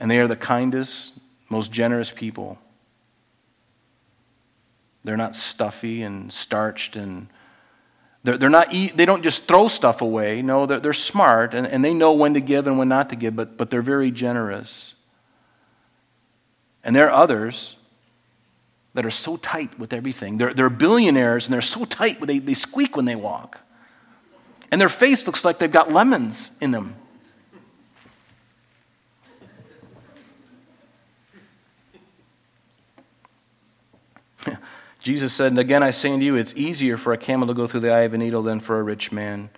And they are the kindest, most generous people. They're not stuffy and starched and they're, they're not, they don't just throw stuff away. No, they're, they're smart and, and they know when to give and when not to give, but, but they're very generous. And there are others that are so tight with everything. They're, they're billionaires and they're so tight, they, they squeak when they walk. And their face looks like they've got lemons in them. Jesus said, And again I say unto you, it's easier for a camel to go through the eye of a needle than for a rich man.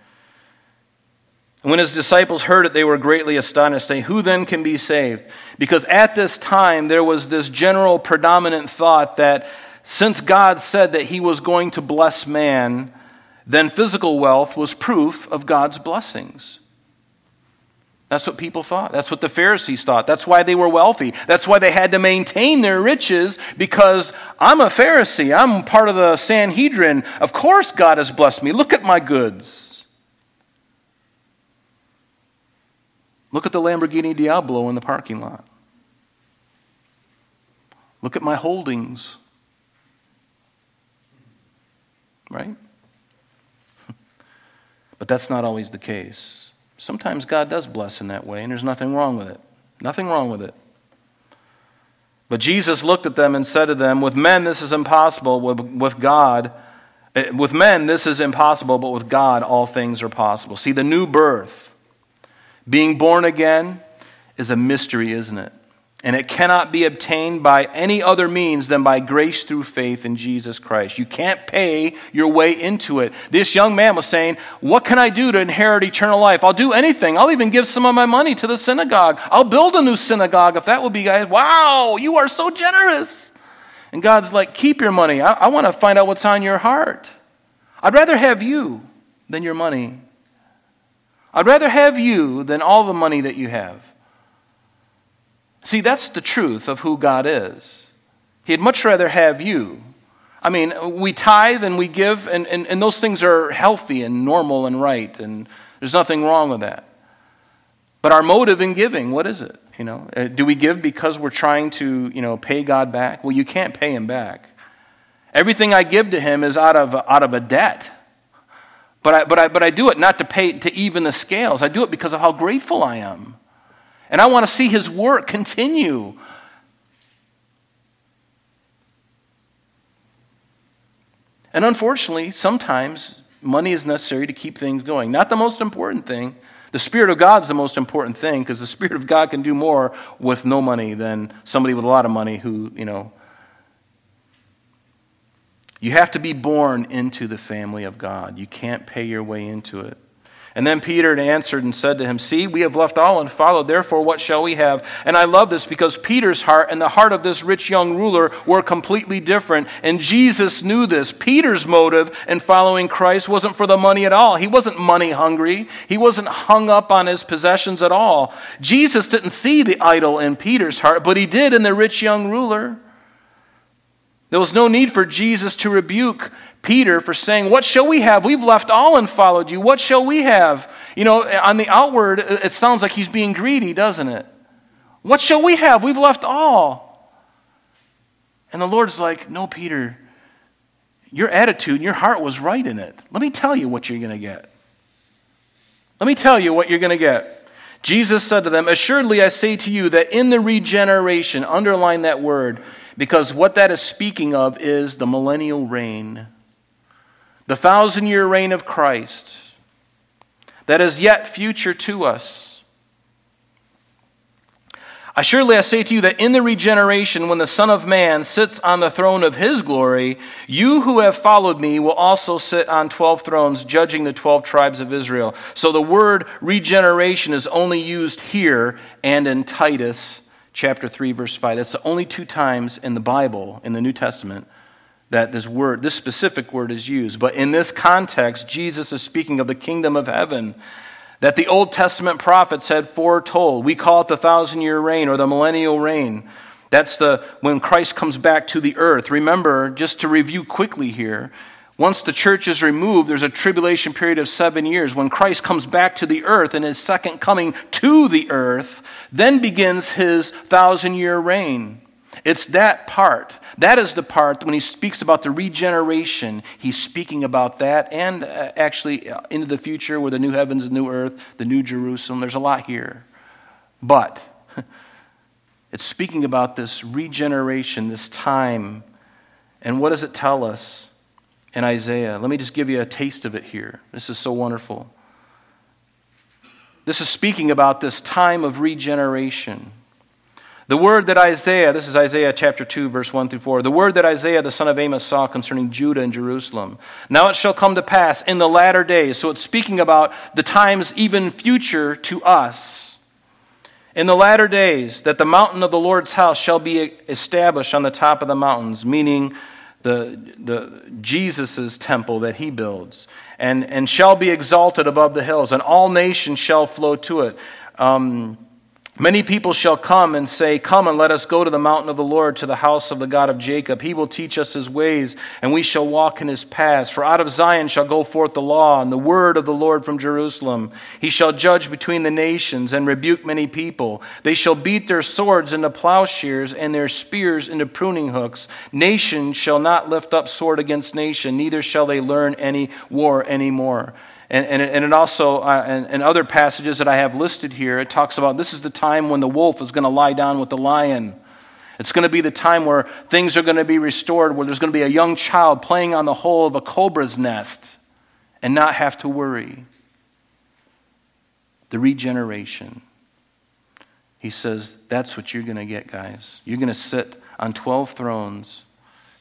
And when his disciples heard it, they were greatly astonished, saying, Who then can be saved? Because at this time there was this general predominant thought that since God said that he was going to bless man, then physical wealth was proof of God's blessings. That's what people thought. That's what the Pharisees thought. That's why they were wealthy. That's why they had to maintain their riches because I'm a Pharisee. I'm part of the Sanhedrin. Of course, God has blessed me. Look at my goods. Look at the Lamborghini Diablo in the parking lot. Look at my holdings. Right? But that's not always the case. Sometimes God does bless in that way, and there's nothing wrong with it. Nothing wrong with it. But Jesus looked at them and said to them, With men this is impossible, with, God, eh, with men this is impossible, but with God all things are possible. See, the new birth, being born again, is a mystery, isn't it? And it cannot be obtained by any other means than by grace through faith in Jesus Christ. You can't pay your way into it. This young man was saying, What can I do to inherit eternal life? I'll do anything. I'll even give some of my money to the synagogue. I'll build a new synagogue if that would be, guys. Wow, you are so generous. And God's like, Keep your money. I, I want to find out what's on your heart. I'd rather have you than your money. I'd rather have you than all the money that you have. See, that's the truth of who God is. He'd much rather have you. I mean, we tithe and we give, and, and, and those things are healthy and normal and right, and there's nothing wrong with that. But our motive in giving, what is it? You know, uh, do we give because we're trying to, you know, pay God back? Well, you can't pay him back. Everything I give to him is out of, out of a debt. But I, but, I, but I do it not to pay to even the scales. I do it because of how grateful I am. And I want to see his work continue. And unfortunately, sometimes money is necessary to keep things going. Not the most important thing. The Spirit of God is the most important thing because the Spirit of God can do more with no money than somebody with a lot of money who, you know. You have to be born into the family of God. You can't pay your way into it. And then Peter answered and said to him, See, we have left all and followed. Therefore, what shall we have? And I love this because Peter's heart and the heart of this rich young ruler were completely different. And Jesus knew this. Peter's motive in following Christ wasn't for the money at all. He wasn't money hungry, he wasn't hung up on his possessions at all. Jesus didn't see the idol in Peter's heart, but he did in the rich young ruler. There was no need for Jesus to rebuke Peter for saying, What shall we have? We've left all and followed you. What shall we have? You know, on the outward, it sounds like he's being greedy, doesn't it? What shall we have? We've left all. And the Lord's like, No, Peter, your attitude, and your heart was right in it. Let me tell you what you're going to get. Let me tell you what you're going to get. Jesus said to them, Assuredly I say to you that in the regeneration, underline that word, because what that is speaking of is the millennial reign, the thousand year reign of Christ that is yet future to us. I surely I say to you that in the regeneration, when the Son of Man sits on the throne of his glory, you who have followed me will also sit on 12 thrones, judging the 12 tribes of Israel. So the word regeneration is only used here and in Titus chapter 3, verse 5. That's the only two times in the Bible, in the New Testament, that this word, this specific word is used. But in this context, Jesus is speaking of the kingdom of heaven that the Old Testament prophets had foretold. We call it the thousand year reign or the millennial reign. That's the when Christ comes back to the earth. Remember, just to review quickly here, once the church is removed, there's a tribulation period of seven years. When Christ comes back to the earth in his second coming to the earth, then begins his thousand year reign. It's that part. That is the part when he speaks about the regeneration, he's speaking about that and uh, actually uh, into the future where the new heavens and new earth, the new Jerusalem. There's a lot here. But it's speaking about this regeneration, this time. And what does it tell us in Isaiah? Let me just give you a taste of it here. This is so wonderful. This is speaking about this time of regeneration. The word that Isaiah, this is Isaiah chapter 2, verse 1 through 4, the word that Isaiah the son of Amos saw concerning Judah and Jerusalem. Now it shall come to pass in the latter days. So it's speaking about the times even future to us. In the latter days, that the mountain of the Lord's house shall be established on the top of the mountains, meaning the, the Jesus' temple that he builds, and, and shall be exalted above the hills, and all nations shall flow to it. Um, Many people shall come and say, Come and let us go to the mountain of the Lord, to the house of the God of Jacob. He will teach us his ways, and we shall walk in his paths. For out of Zion shall go forth the law, and the word of the Lord from Jerusalem. He shall judge between the nations, and rebuke many people. They shall beat their swords into plowshares, and their spears into pruning hooks. Nation shall not lift up sword against nation, neither shall they learn any war any more. And, and, and it also, uh, and, and other passages that I have listed here, it talks about this is the time when the wolf is going to lie down with the lion. It's going to be the time where things are going to be restored, where there's going to be a young child playing on the hole of a cobra's nest and not have to worry. The regeneration. He says, that's what you're going to get, guys. You're going to sit on 12 thrones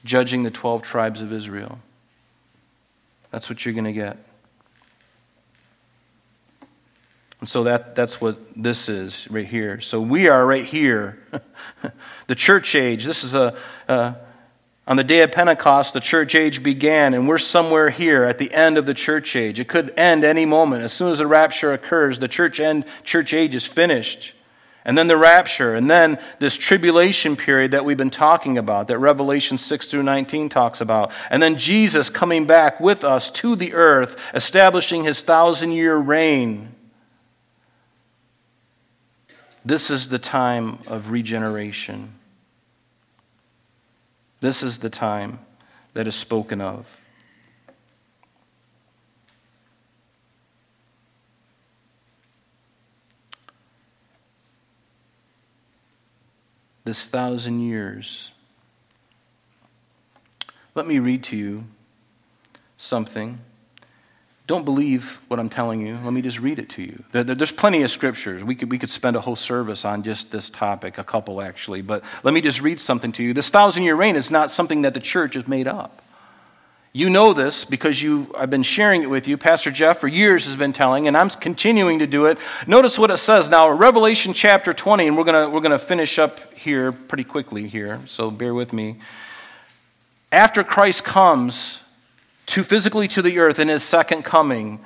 judging the 12 tribes of Israel. That's what you're going to get. And so that, that's what this is right here. So we are right here. the church age, this is a, uh, on the day of Pentecost, the church age began, and we're somewhere here at the end of the church age. It could end any moment. As soon as the rapture occurs, the church end, church age is finished. And then the rapture, and then this tribulation period that we've been talking about, that Revelation 6 through 19 talks about. And then Jesus coming back with us to the earth, establishing his thousand year reign. This is the time of regeneration. This is the time that is spoken of. This thousand years. Let me read to you something don't believe what I'm telling you. Let me just read it to you. There's plenty of scriptures. We could, we could spend a whole service on just this topic, a couple actually. But let me just read something to you. This thousand year reign is not something that the church has made up. You know this because you, I've been sharing it with you. Pastor Jeff, for years, has been telling, and I'm continuing to do it. Notice what it says now, Revelation chapter 20, and we're going we're going to finish up here pretty quickly here, so bear with me. After Christ comes, to physically to the earth in his second coming.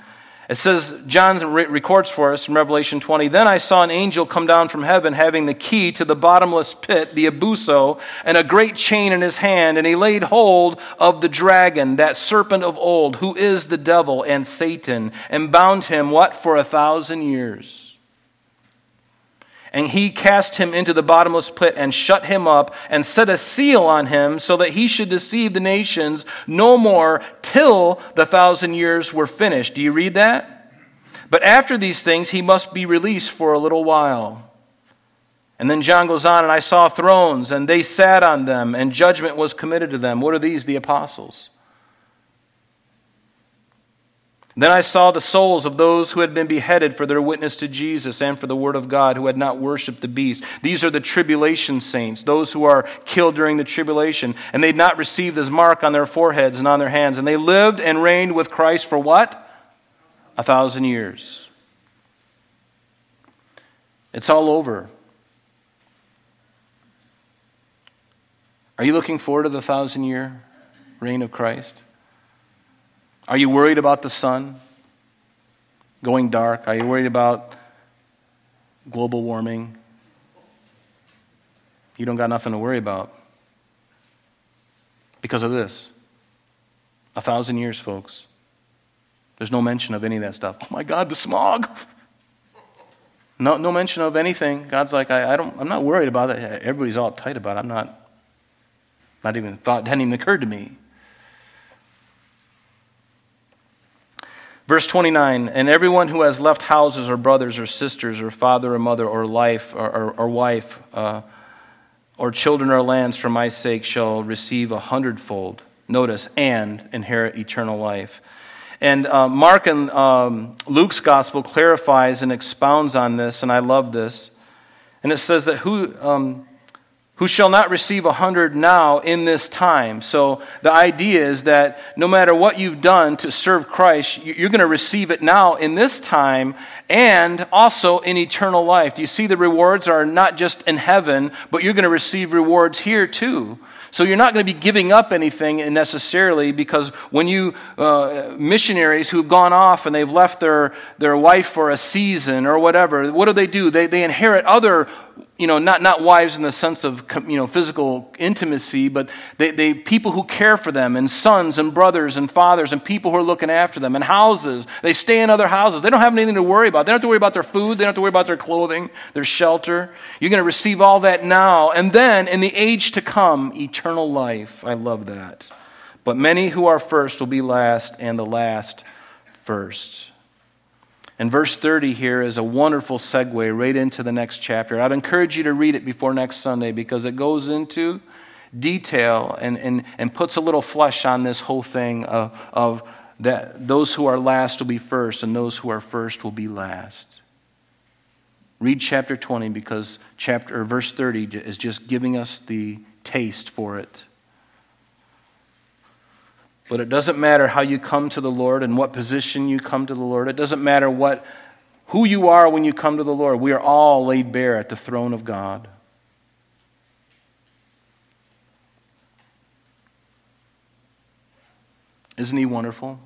It says, John records for us in Revelation 20, Then I saw an angel come down from heaven having the key to the bottomless pit, the abuso, and a great chain in his hand. And he laid hold of the dragon, that serpent of old, who is the devil and Satan, and bound him, what, for a thousand years and he cast him into the bottomless pit and shut him up and set a seal on him so that he should deceive the nations no more till the thousand years were finished. Do you read that? But after these things, he must be released for a little while. And then John goes on, and I saw thrones, and they sat on them, and judgment was committed to them. What are these? The apostles. Then I saw the souls of those who had been beheaded for their witness to Jesus and for the word of God, who had not worshipped the beast. These are the tribulation saints, those who are killed during the tribulation. And they'd not received his mark on their foreheads and on their hands. And they lived and reigned with Christ for what? A thousand years. It's all over. Are you looking forward to the thousand year reign of Christ? Are you worried about the sun going dark? Are you worried about global warming? You don't got nothing to worry about because of this. A thousand years, folks. There's no mention of any of that stuff. Oh my God, the smog. No, no mention of anything. God's like, I, I don't, I'm not worried about it. Everybody's all tight about it. I'm not, not even thought, it hadn't even occurred to me. Verse 29 And everyone who has left houses or brothers or sisters or father or mother or life or, or, or wife uh, or children or lands for my sake shall receive a hundredfold. Notice, and inherit eternal life. And uh, Mark and um, Luke's gospel clarifies and expounds on this, and I love this. And it says that who, um, who shall not receive a hundred now in this time. So the idea is that no matter what you've done to serve Christ, you're going to receive it now in this time and also in eternal life. Do you see the rewards are not just in heaven, but you're going to receive rewards here too. So you're not going to be giving up anything necessarily because when you, uh, missionaries who've gone off and they've left their, their wife for a season or whatever, what do they do? They, they inherit other you know, not, not wives in the sense of, you know, physical intimacy, but they, they, people who care for them, and sons and brothers and fathers and people who are looking after them, and houses. They stay in other houses. They don't have anything to worry about. They don't have to worry about their food. They don't have to worry about their clothing, their shelter. You're going to receive all that now. And then in the age to come, eternal life. I love that. But many who are first will be last, and the last first. And verse 30 here is a wonderful segue right into the next chapter. I'd encourage you to read it before next Sunday because it goes into detail and, and, and puts a little flesh on this whole thing of, of that those who are last will be first and those who are first will be last. Read chapter 20 because chapter or verse 30 is just giving us the taste for it. But it doesn't matter how you come to the Lord and what position you come to the Lord. It doesn't matter what who you are when you come to the Lord. We are all laid bare at the throne of God. Isn't he wonderful?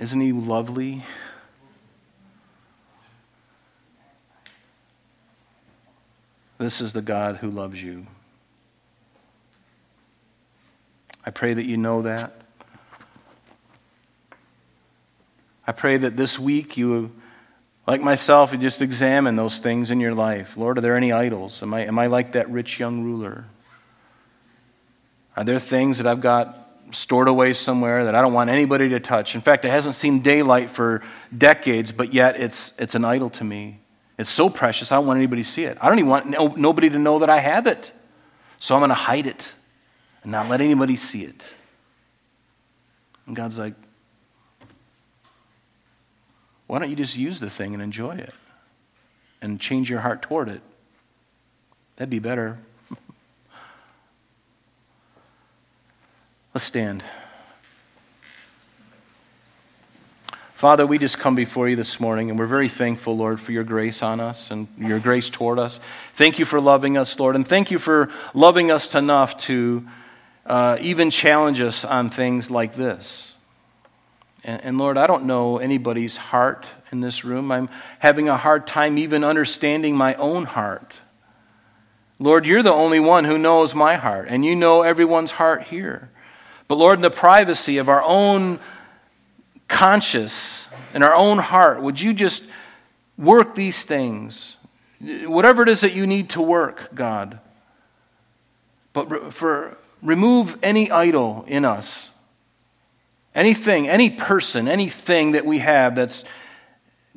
Isn't he lovely? This is the God who loves you. I pray that you know that. I pray that this week you, like myself, you just examine those things in your life. Lord, are there any idols? Am I, am I like that rich young ruler? Are there things that I've got stored away somewhere that I don't want anybody to touch? In fact, it hasn't seen daylight for decades, but yet it's, it's an idol to me. It's so precious, I don't want anybody to see it. I don't even want no, nobody to know that I have it. So I'm going to hide it and not let anybody see it. And God's like, why don't you just use the thing and enjoy it and change your heart toward it? That'd be better. Let's stand. Father, we just come before you this morning, and we're very thankful, Lord, for your grace on us and your grace toward us. Thank you for loving us, Lord, and thank you for loving us enough to uh, even challenge us on things like this. And, and Lord, I don't know anybody's heart in this room. I'm having a hard time even understanding my own heart. Lord, you're the only one who knows my heart, and you know everyone's heart here. But Lord, in the privacy of our own conscience and our own heart, would you just work these things? Whatever it is that you need to work, God. But for Remove any idol in us, anything, any person, anything that we have that's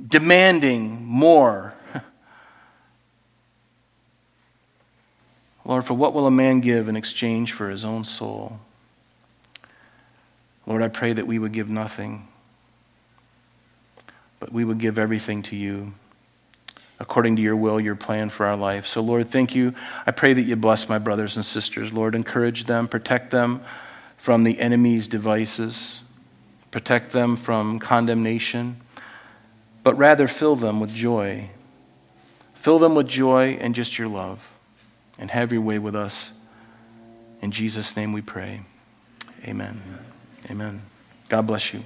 demanding more. Lord, for what will a man give in exchange for his own soul? Lord, I pray that we would give nothing, but we would give everything to you according to your will, your plan for our life. So, Lord, thank you. I pray that you bless my brothers and sisters. Lord, encourage them, protect them from the enemy's devices, protect them from condemnation, but rather fill them with joy. Fill them with joy and just your love. And have your way with us. In Jesus' name we pray. Amen. Amen. God bless you.